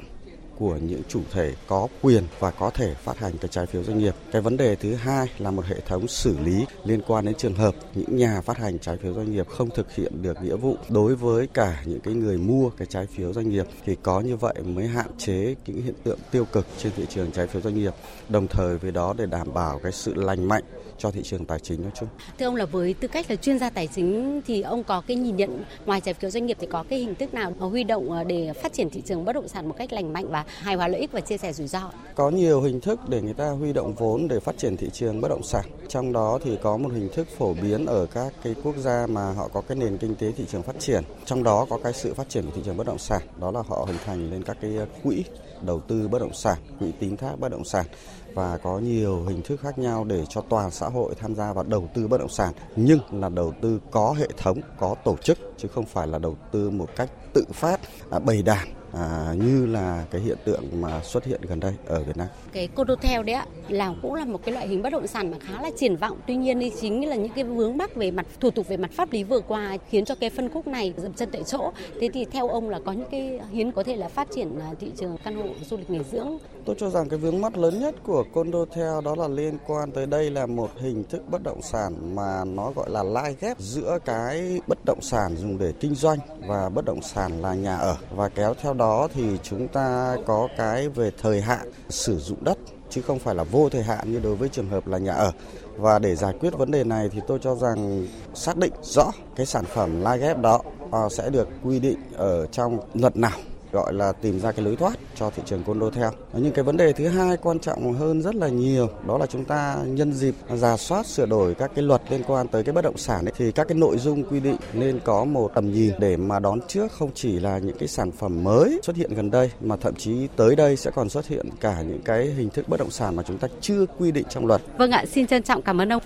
của những chủ thể có quyền và có thể phát hành cái trái phiếu doanh nghiệp. Cái vấn đề thứ hai là một hệ thống xử lý liên quan đến trường hợp những nhà phát hành trái phiếu doanh nghiệp không thực hiện được nghĩa vụ đối với cả những cái người mua cái trái phiếu doanh nghiệp thì có như vậy mới hạn chế những hiện tượng tiêu cực trên thị trường trái phiếu doanh nghiệp. Đồng thời với đó để đảm bảo cái sự lành mạnh cho thị trường tài chính nói chung. Thưa ông là với tư cách là chuyên gia tài chính thì ông có cái nhìn nhận ngoài trái phiếu doanh nghiệp thì có cái hình thức nào huy động ờ, để phát triển thị trường bất động sản một cách lành mạnh và hài hòa lợi ích và chia sẻ rủi ro? Có nhiều hình thức để người ta huy động vốn để phát triển thị trường bất động sản. Trong đó thì có một hình thức phổ biến ở các cái quốc gia mà họ có cái nền kinh tế thị trường phát triển. Trong đó có cái sự phát triển của thị trường bất động sản, đó là họ hình thành lên các cái quỹ đầu tư bất động sản, quỹ tín thác bất động sản và có nhiều hình thức khác nhau để cho toàn xã hội tham gia vào đầu tư bất động sản nhưng là đầu tư có hệ thống, có tổ chức chứ không phải là đầu tư một cách tự phát, à, bầy đàn à, như là cái hiện tượng mà xuất hiện gần đây ở Việt Nam. Cái condotel đấy ạ là cũng là một cái loại hình bất động sản mà khá là triển vọng. Tuy nhiên thì chính là những cái vướng mắc về mặt thủ tục về mặt pháp lý vừa qua khiến cho cái phân khúc này dậm chân tại chỗ. Thế thì theo ông là có những cái hiến có thể là phát triển à, thị trường căn hộ du lịch nghỉ dưỡng. Tôi cho rằng cái vướng mắc lớn nhất của condotel đó là liên quan tới đây là một hình thức bất động sản mà nó gọi là lai ghép giữa cái bất động sản dùng để kinh doanh và bất động sản là nhà ở và kéo theo đó thì chúng ta có cái về thời hạn sử dụng đất, chứ không phải là vô thời hạn như đối với trường hợp là nhà ở. Và để giải quyết vấn đề này thì tôi cho rằng xác định rõ cái sản phẩm lai ghép đó à, sẽ được quy định ở trong luật nào gọi là tìm ra cái lối thoát cho thị trường condo theo. Nhưng cái vấn đề thứ hai quan trọng hơn rất là nhiều đó là chúng ta nhân dịp giả soát sửa đổi các cái luật liên quan tới cái bất động sản ấy, thì các cái nội dung quy định nên có một tầm nhìn để mà đón trước không chỉ là những cái sản phẩm mới xuất hiện gần đây mà thậm chí tới đây sẽ còn xuất hiện cả những cái hình thức bất động sản mà chúng ta chưa quy định trong luật. Vâng ạ, xin trân trọng cảm ơn ông.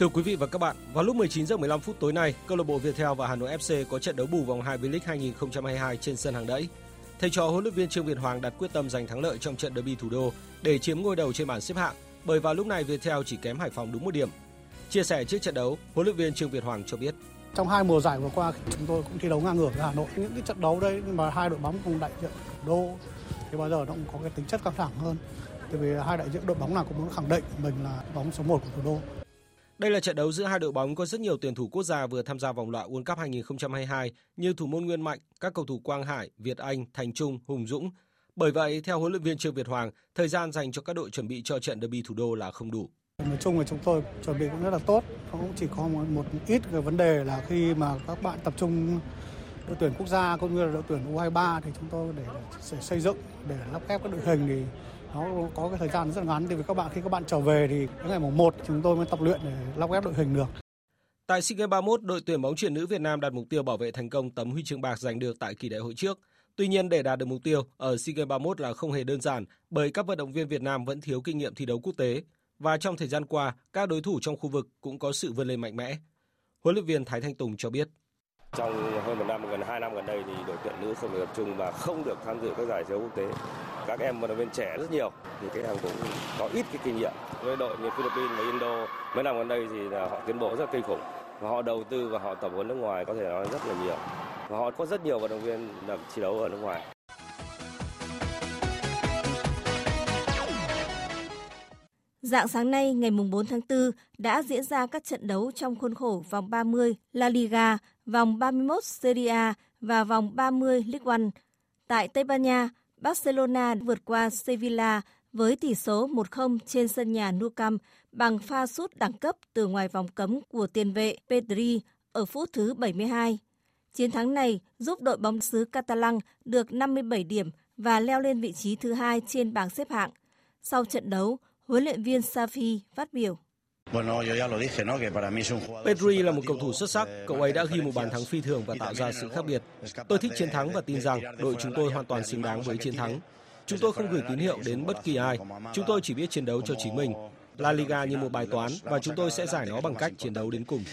Thưa quý vị và các bạn, vào lúc 19 giờ 15 phút tối nay, câu lạc bộ Viettel và Hà Nội FC có trận đấu bù vòng 2 V-League 2022 trên sân hàng đẫy. Thầy trò huấn luyện viên Trương Việt Hoàng đặt quyết tâm giành thắng lợi trong trận derby thủ đô để chiếm ngôi đầu trên bảng xếp hạng, bởi vào lúc này Viettel chỉ kém Hải Phòng đúng một điểm. Chia sẻ trước trận đấu, huấn luyện viên Trương Việt Hoàng cho biết: Trong hai mùa giải vừa qua chúng tôi cũng thi đấu ngang ngửa với Hà Nội. Những cái trận đấu đây mà hai đội bóng cùng đại diện thủ đô thì bao giờ nó cũng có cái tính chất căng thẳng hơn. Tại vì hai đại diện đội bóng nào cũng muốn khẳng định mình là bóng số 1 của thủ đô đây là trận đấu giữa hai đội bóng có rất nhiều tuyển thủ quốc gia vừa tham gia vòng loại World Cup 2022 như thủ môn Nguyên Mạnh, các cầu thủ Quang Hải, Việt Anh, Thành Trung, Hùng Dũng. Bởi vậy, theo huấn luyện viên Trương Việt Hoàng, thời gian dành cho các đội chuẩn bị cho trận derby thủ đô là không đủ. Nói chung là chúng tôi chuẩn bị cũng rất là tốt, cũng chỉ có một, một ít cái vấn đề là khi mà các bạn tập trung đội tuyển quốc gia cũng như là đội tuyển U23 thì chúng tôi để, để xây dựng để lắp ghép các đội hình thì nó có cái thời gian rất ngắn thì với các bạn khi các bạn trở về thì cái ngày mùng 1 chúng tôi mới tập luyện để lắp ghép đội hình được. Tại SEA Games 31, đội tuyển bóng chuyền nữ Việt Nam đặt mục tiêu bảo vệ thành công tấm huy chương bạc giành được tại kỳ đại hội trước. Tuy nhiên để đạt được mục tiêu ở SEA Games 31 là không hề đơn giản bởi các vận động viên Việt Nam vẫn thiếu kinh nghiệm thi đấu quốc tế và trong thời gian qua, các đối thủ trong khu vực cũng có sự vươn lên mạnh mẽ. Huấn luyện viên Thái Thanh Tùng cho biết. Trong hơn một năm, gần hai năm gần đây thì đội tuyển nữ không được tập trung và không được tham dự các giải đấu quốc tế. Các em vận động viên trẻ rất nhiều thì các em cũng có ít cái kinh nghiệm. Với đội như Philippines và Indo mấy năm gần đây thì là họ tiến bộ rất kinh khủng và họ đầu tư và họ tập huấn nước ngoài có thể nói rất là nhiều và họ có rất nhiều vận động viên thi đấu ở nước ngoài. Dạng sáng nay, ngày 4 tháng 4, đã diễn ra các trận đấu trong khuôn khổ vòng 30 La Liga, vòng 31 Serie A và vòng 30 League One. Tại Tây Ban Nha, Barcelona vượt qua Sevilla với tỷ số 1-0 trên sân nhà Nou Camp bằng pha sút đẳng cấp từ ngoài vòng cấm của tiền vệ Pedri ở phút thứ 72. Chiến thắng này giúp đội bóng xứ Catalan được 57 điểm và leo lên vị trí thứ hai trên bảng xếp hạng. Sau trận đấu, huấn luyện viên Safi phát biểu. Pedri là một cầu thủ xuất sắc, cậu ấy đã ghi một bàn thắng phi thường và tạo ra sự khác biệt. Tôi thích chiến thắng và tin rằng đội chúng tôi hoàn toàn xứng đáng với chiến thắng. Chúng tôi không gửi tín hiệu đến bất kỳ ai, chúng tôi chỉ biết chiến đấu cho chính mình. La Liga như một bài toán và chúng tôi sẽ giải nó bằng cách chiến đấu đến cùng.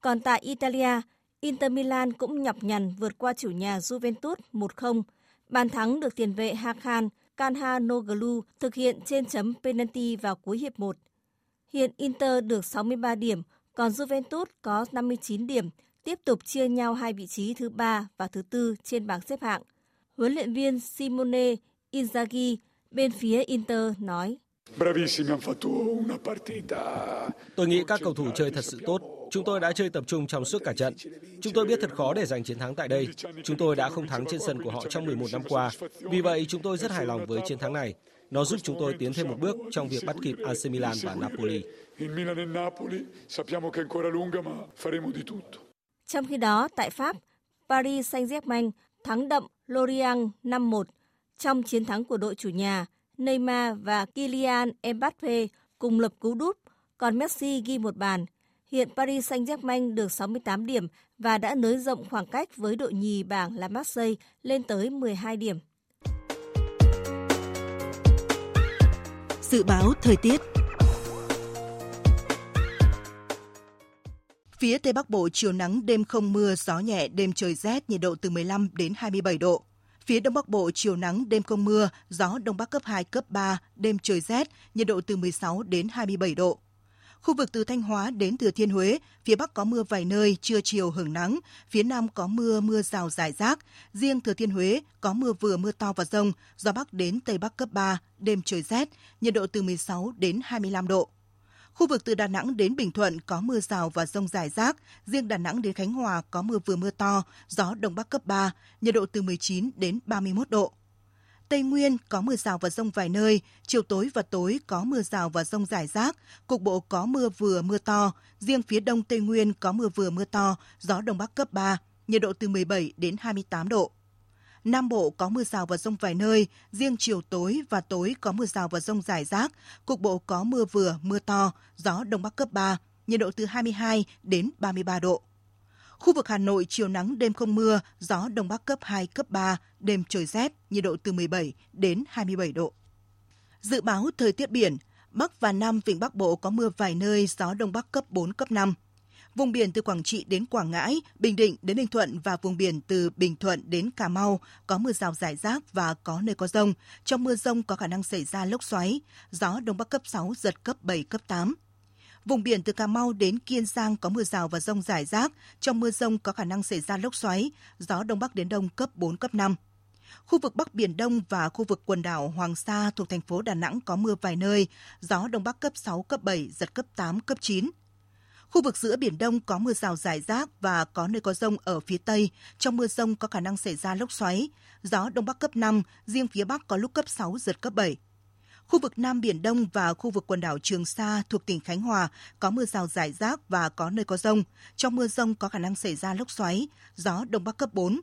Còn tại Italia, Inter Milan cũng nhọc nhằn vượt qua chủ nhà Juventus 1-0. Bàn thắng được tiền vệ Hakan Kanhanoglu thực hiện trên chấm penalty vào cuối hiệp 1. Hiện Inter được 63 điểm, còn Juventus có 59 điểm, tiếp tục chia nhau hai vị trí thứ ba và thứ tư trên bảng xếp hạng. Huấn luyện viên Simone Inzaghi bên phía Inter nói. Tôi nghĩ các cầu thủ chơi thật sự tốt. Chúng tôi đã chơi tập trung trong suốt cả trận. Chúng tôi biết thật khó để giành chiến thắng tại đây. Chúng tôi đã không thắng trên sân của họ trong 11 năm qua. Vì vậy, chúng tôi rất hài lòng với chiến thắng này. Nó giúp chúng tôi tiến thêm một bước trong việc bắt kịp AC Milan và Napoli. Trong khi đó, tại Pháp, Paris Saint-Germain thắng đậm Lorient 5-1 trong chiến thắng của đội chủ nhà. Neymar và Kylian Mbappe cùng lập cú đúp, còn Messi ghi một bàn. Hiện Paris Saint-Germain được 68 điểm và đã nới rộng khoảng cách với đội nhì bảng là Marseille lên tới 12 điểm. Dự báo thời tiết Phía Tây Bắc Bộ chiều nắng đêm không mưa, gió nhẹ, đêm trời rét, nhiệt độ từ 15 đến 27 độ. Phía Đông Bắc Bộ chiều nắng, đêm không mưa, gió Đông Bắc cấp 2, cấp 3, đêm trời rét, nhiệt độ từ 16 đến 27 độ. Khu vực từ Thanh Hóa đến Thừa Thiên Huế, phía Bắc có mưa vài nơi, trưa chiều hưởng nắng, phía Nam có mưa, mưa rào rải rác. Riêng Thừa Thiên Huế có mưa vừa mưa to và rông, gió Bắc đến Tây Bắc cấp 3, đêm trời rét, nhiệt độ từ 16 đến 25 độ. Khu vực từ Đà Nẵng đến Bình Thuận có mưa rào và rông rải rác, riêng Đà Nẵng đến Khánh Hòa có mưa vừa mưa to, gió Đông Bắc cấp 3, nhiệt độ từ 19 đến 31 độ. Tây Nguyên có mưa rào và rông vài nơi, chiều tối và tối có mưa rào và rông rải rác, cục bộ có mưa vừa mưa to, riêng phía đông Tây Nguyên có mưa vừa mưa to, gió đông bắc cấp 3, nhiệt độ từ 17 đến 28 độ. Nam Bộ có mưa rào và rông vài nơi, riêng chiều tối và tối có mưa rào và rông rải rác, cục bộ có mưa vừa, mưa to, gió đông bắc cấp 3, nhiệt độ từ 22 đến 33 độ. Khu vực Hà Nội chiều nắng đêm không mưa, gió đông bắc cấp 2, cấp 3, đêm trời rét, nhiệt độ từ 17 đến 27 độ. Dự báo thời tiết biển, Bắc và Nam Vịnh Bắc Bộ có mưa vài nơi, gió đông bắc cấp 4, cấp 5. Vùng biển từ Quảng Trị đến Quảng Ngãi, Bình Định đến Ninh Thuận và vùng biển từ Bình Thuận đến Cà Mau có mưa rào rải rác và có nơi có rông. Trong mưa rông có khả năng xảy ra lốc xoáy, gió đông bắc cấp 6, giật cấp 7, cấp 8. Vùng biển từ Cà Mau đến Kiên Giang có mưa rào và rông rải rác. Trong mưa rông có khả năng xảy ra lốc xoáy, gió đông bắc đến đông cấp 4, cấp 5. Khu vực Bắc Biển Đông và khu vực quần đảo Hoàng Sa thuộc thành phố Đà Nẵng có mưa vài nơi, gió Đông Bắc cấp 6, cấp 7, giật cấp 8, cấp 9. Khu vực giữa Biển Đông có mưa rào rải rác và có nơi có rông ở phía Tây. Trong mưa rông có khả năng xảy ra lốc xoáy. Gió Đông Bắc cấp 5, riêng phía Bắc có lúc cấp 6, giật cấp 7. Khu vực Nam Biển Đông và khu vực quần đảo Trường Sa thuộc tỉnh Khánh Hòa có mưa rào rải rác và có nơi có rông. Trong mưa rông có khả năng xảy ra lốc xoáy, gió Đông Bắc cấp 4.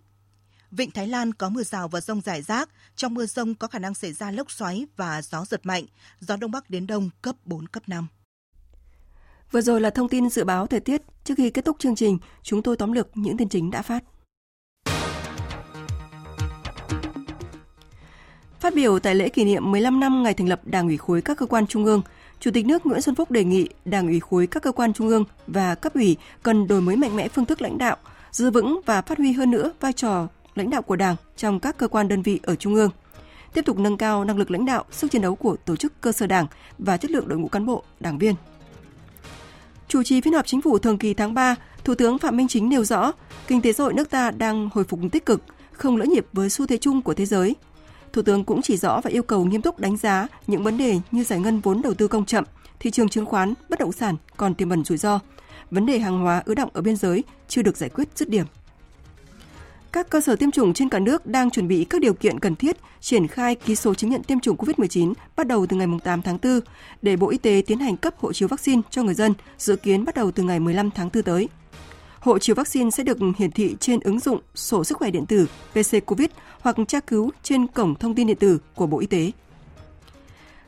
Vịnh Thái Lan có mưa rào và rông rải rác. Trong mưa rông có khả năng xảy ra lốc xoáy và gió giật mạnh. Gió Đông Bắc đến Đông cấp 4, cấp 5. Vừa rồi là thông tin dự báo thời tiết. Trước khi kết thúc chương trình, chúng tôi tóm lược những tin chính đã phát. Phát biểu tại lễ kỷ niệm 15 năm ngày thành lập Đảng ủy khối các cơ quan trung ương, Chủ tịch nước Nguyễn Xuân Phúc đề nghị Đảng ủy khối các cơ quan trung ương và cấp ủy cần đổi mới mạnh mẽ phương thức lãnh đạo, giữ vững và phát huy hơn nữa vai trò lãnh đạo của Đảng trong các cơ quan đơn vị ở trung ương. Tiếp tục nâng cao năng lực lãnh đạo, sức chiến đấu của tổ chức cơ sở Đảng và chất lượng đội ngũ cán bộ, đảng viên. Chủ trì phiên họp chính phủ thường kỳ tháng 3, Thủ tướng Phạm Minh Chính nêu rõ, kinh tế xã hội nước ta đang hồi phục tích cực, không lỡ nhịp với xu thế chung của thế giới. Thủ tướng cũng chỉ rõ và yêu cầu nghiêm túc đánh giá những vấn đề như giải ngân vốn đầu tư công chậm, thị trường chứng khoán, bất động sản còn tiềm ẩn rủi ro, vấn đề hàng hóa ứ động ở biên giới chưa được giải quyết dứt điểm. Các cơ sở tiêm chủng trên cả nước đang chuẩn bị các điều kiện cần thiết triển khai ký số chứng nhận tiêm chủng COVID-19 bắt đầu từ ngày 8 tháng 4 để Bộ Y tế tiến hành cấp hộ chiếu vaccine cho người dân, dự kiến bắt đầu từ ngày 15 tháng 4 tới. Hộ chiếu vaccine sẽ được hiển thị trên ứng dụng sổ sức khỏe điện tử PC COVID hoặc tra cứu trên cổng thông tin điện tử của Bộ Y tế.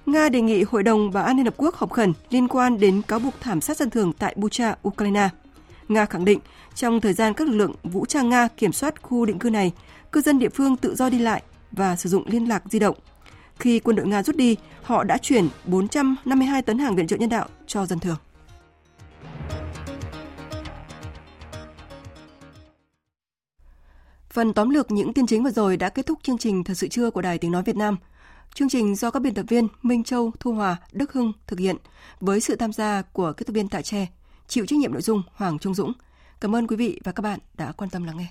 Nga đề nghị Hội đồng Bảo an Liên Hợp Quốc họp khẩn liên quan đến cáo buộc thảm sát dân thường tại Bucha, Ukraine. Nga khẳng định trong thời gian các lực lượng vũ trang Nga kiểm soát khu định cư này, cư dân địa phương tự do đi lại và sử dụng liên lạc di động. Khi quân đội Nga rút đi, họ đã chuyển 452 tấn hàng viện trợ nhân đạo cho dân thường. Phần tóm lược những tin chính vừa rồi đã kết thúc chương trình Thật sự trưa của Đài Tiếng Nói Việt Nam. Chương trình do các biên tập viên Minh Châu, Thu Hòa, Đức Hưng thực hiện với sự tham gia của kỹ thuật viên Tạ Tre, chịu trách nhiệm nội dung Hoàng Trung Dũng. Cảm ơn quý vị và các bạn đã quan tâm lắng nghe.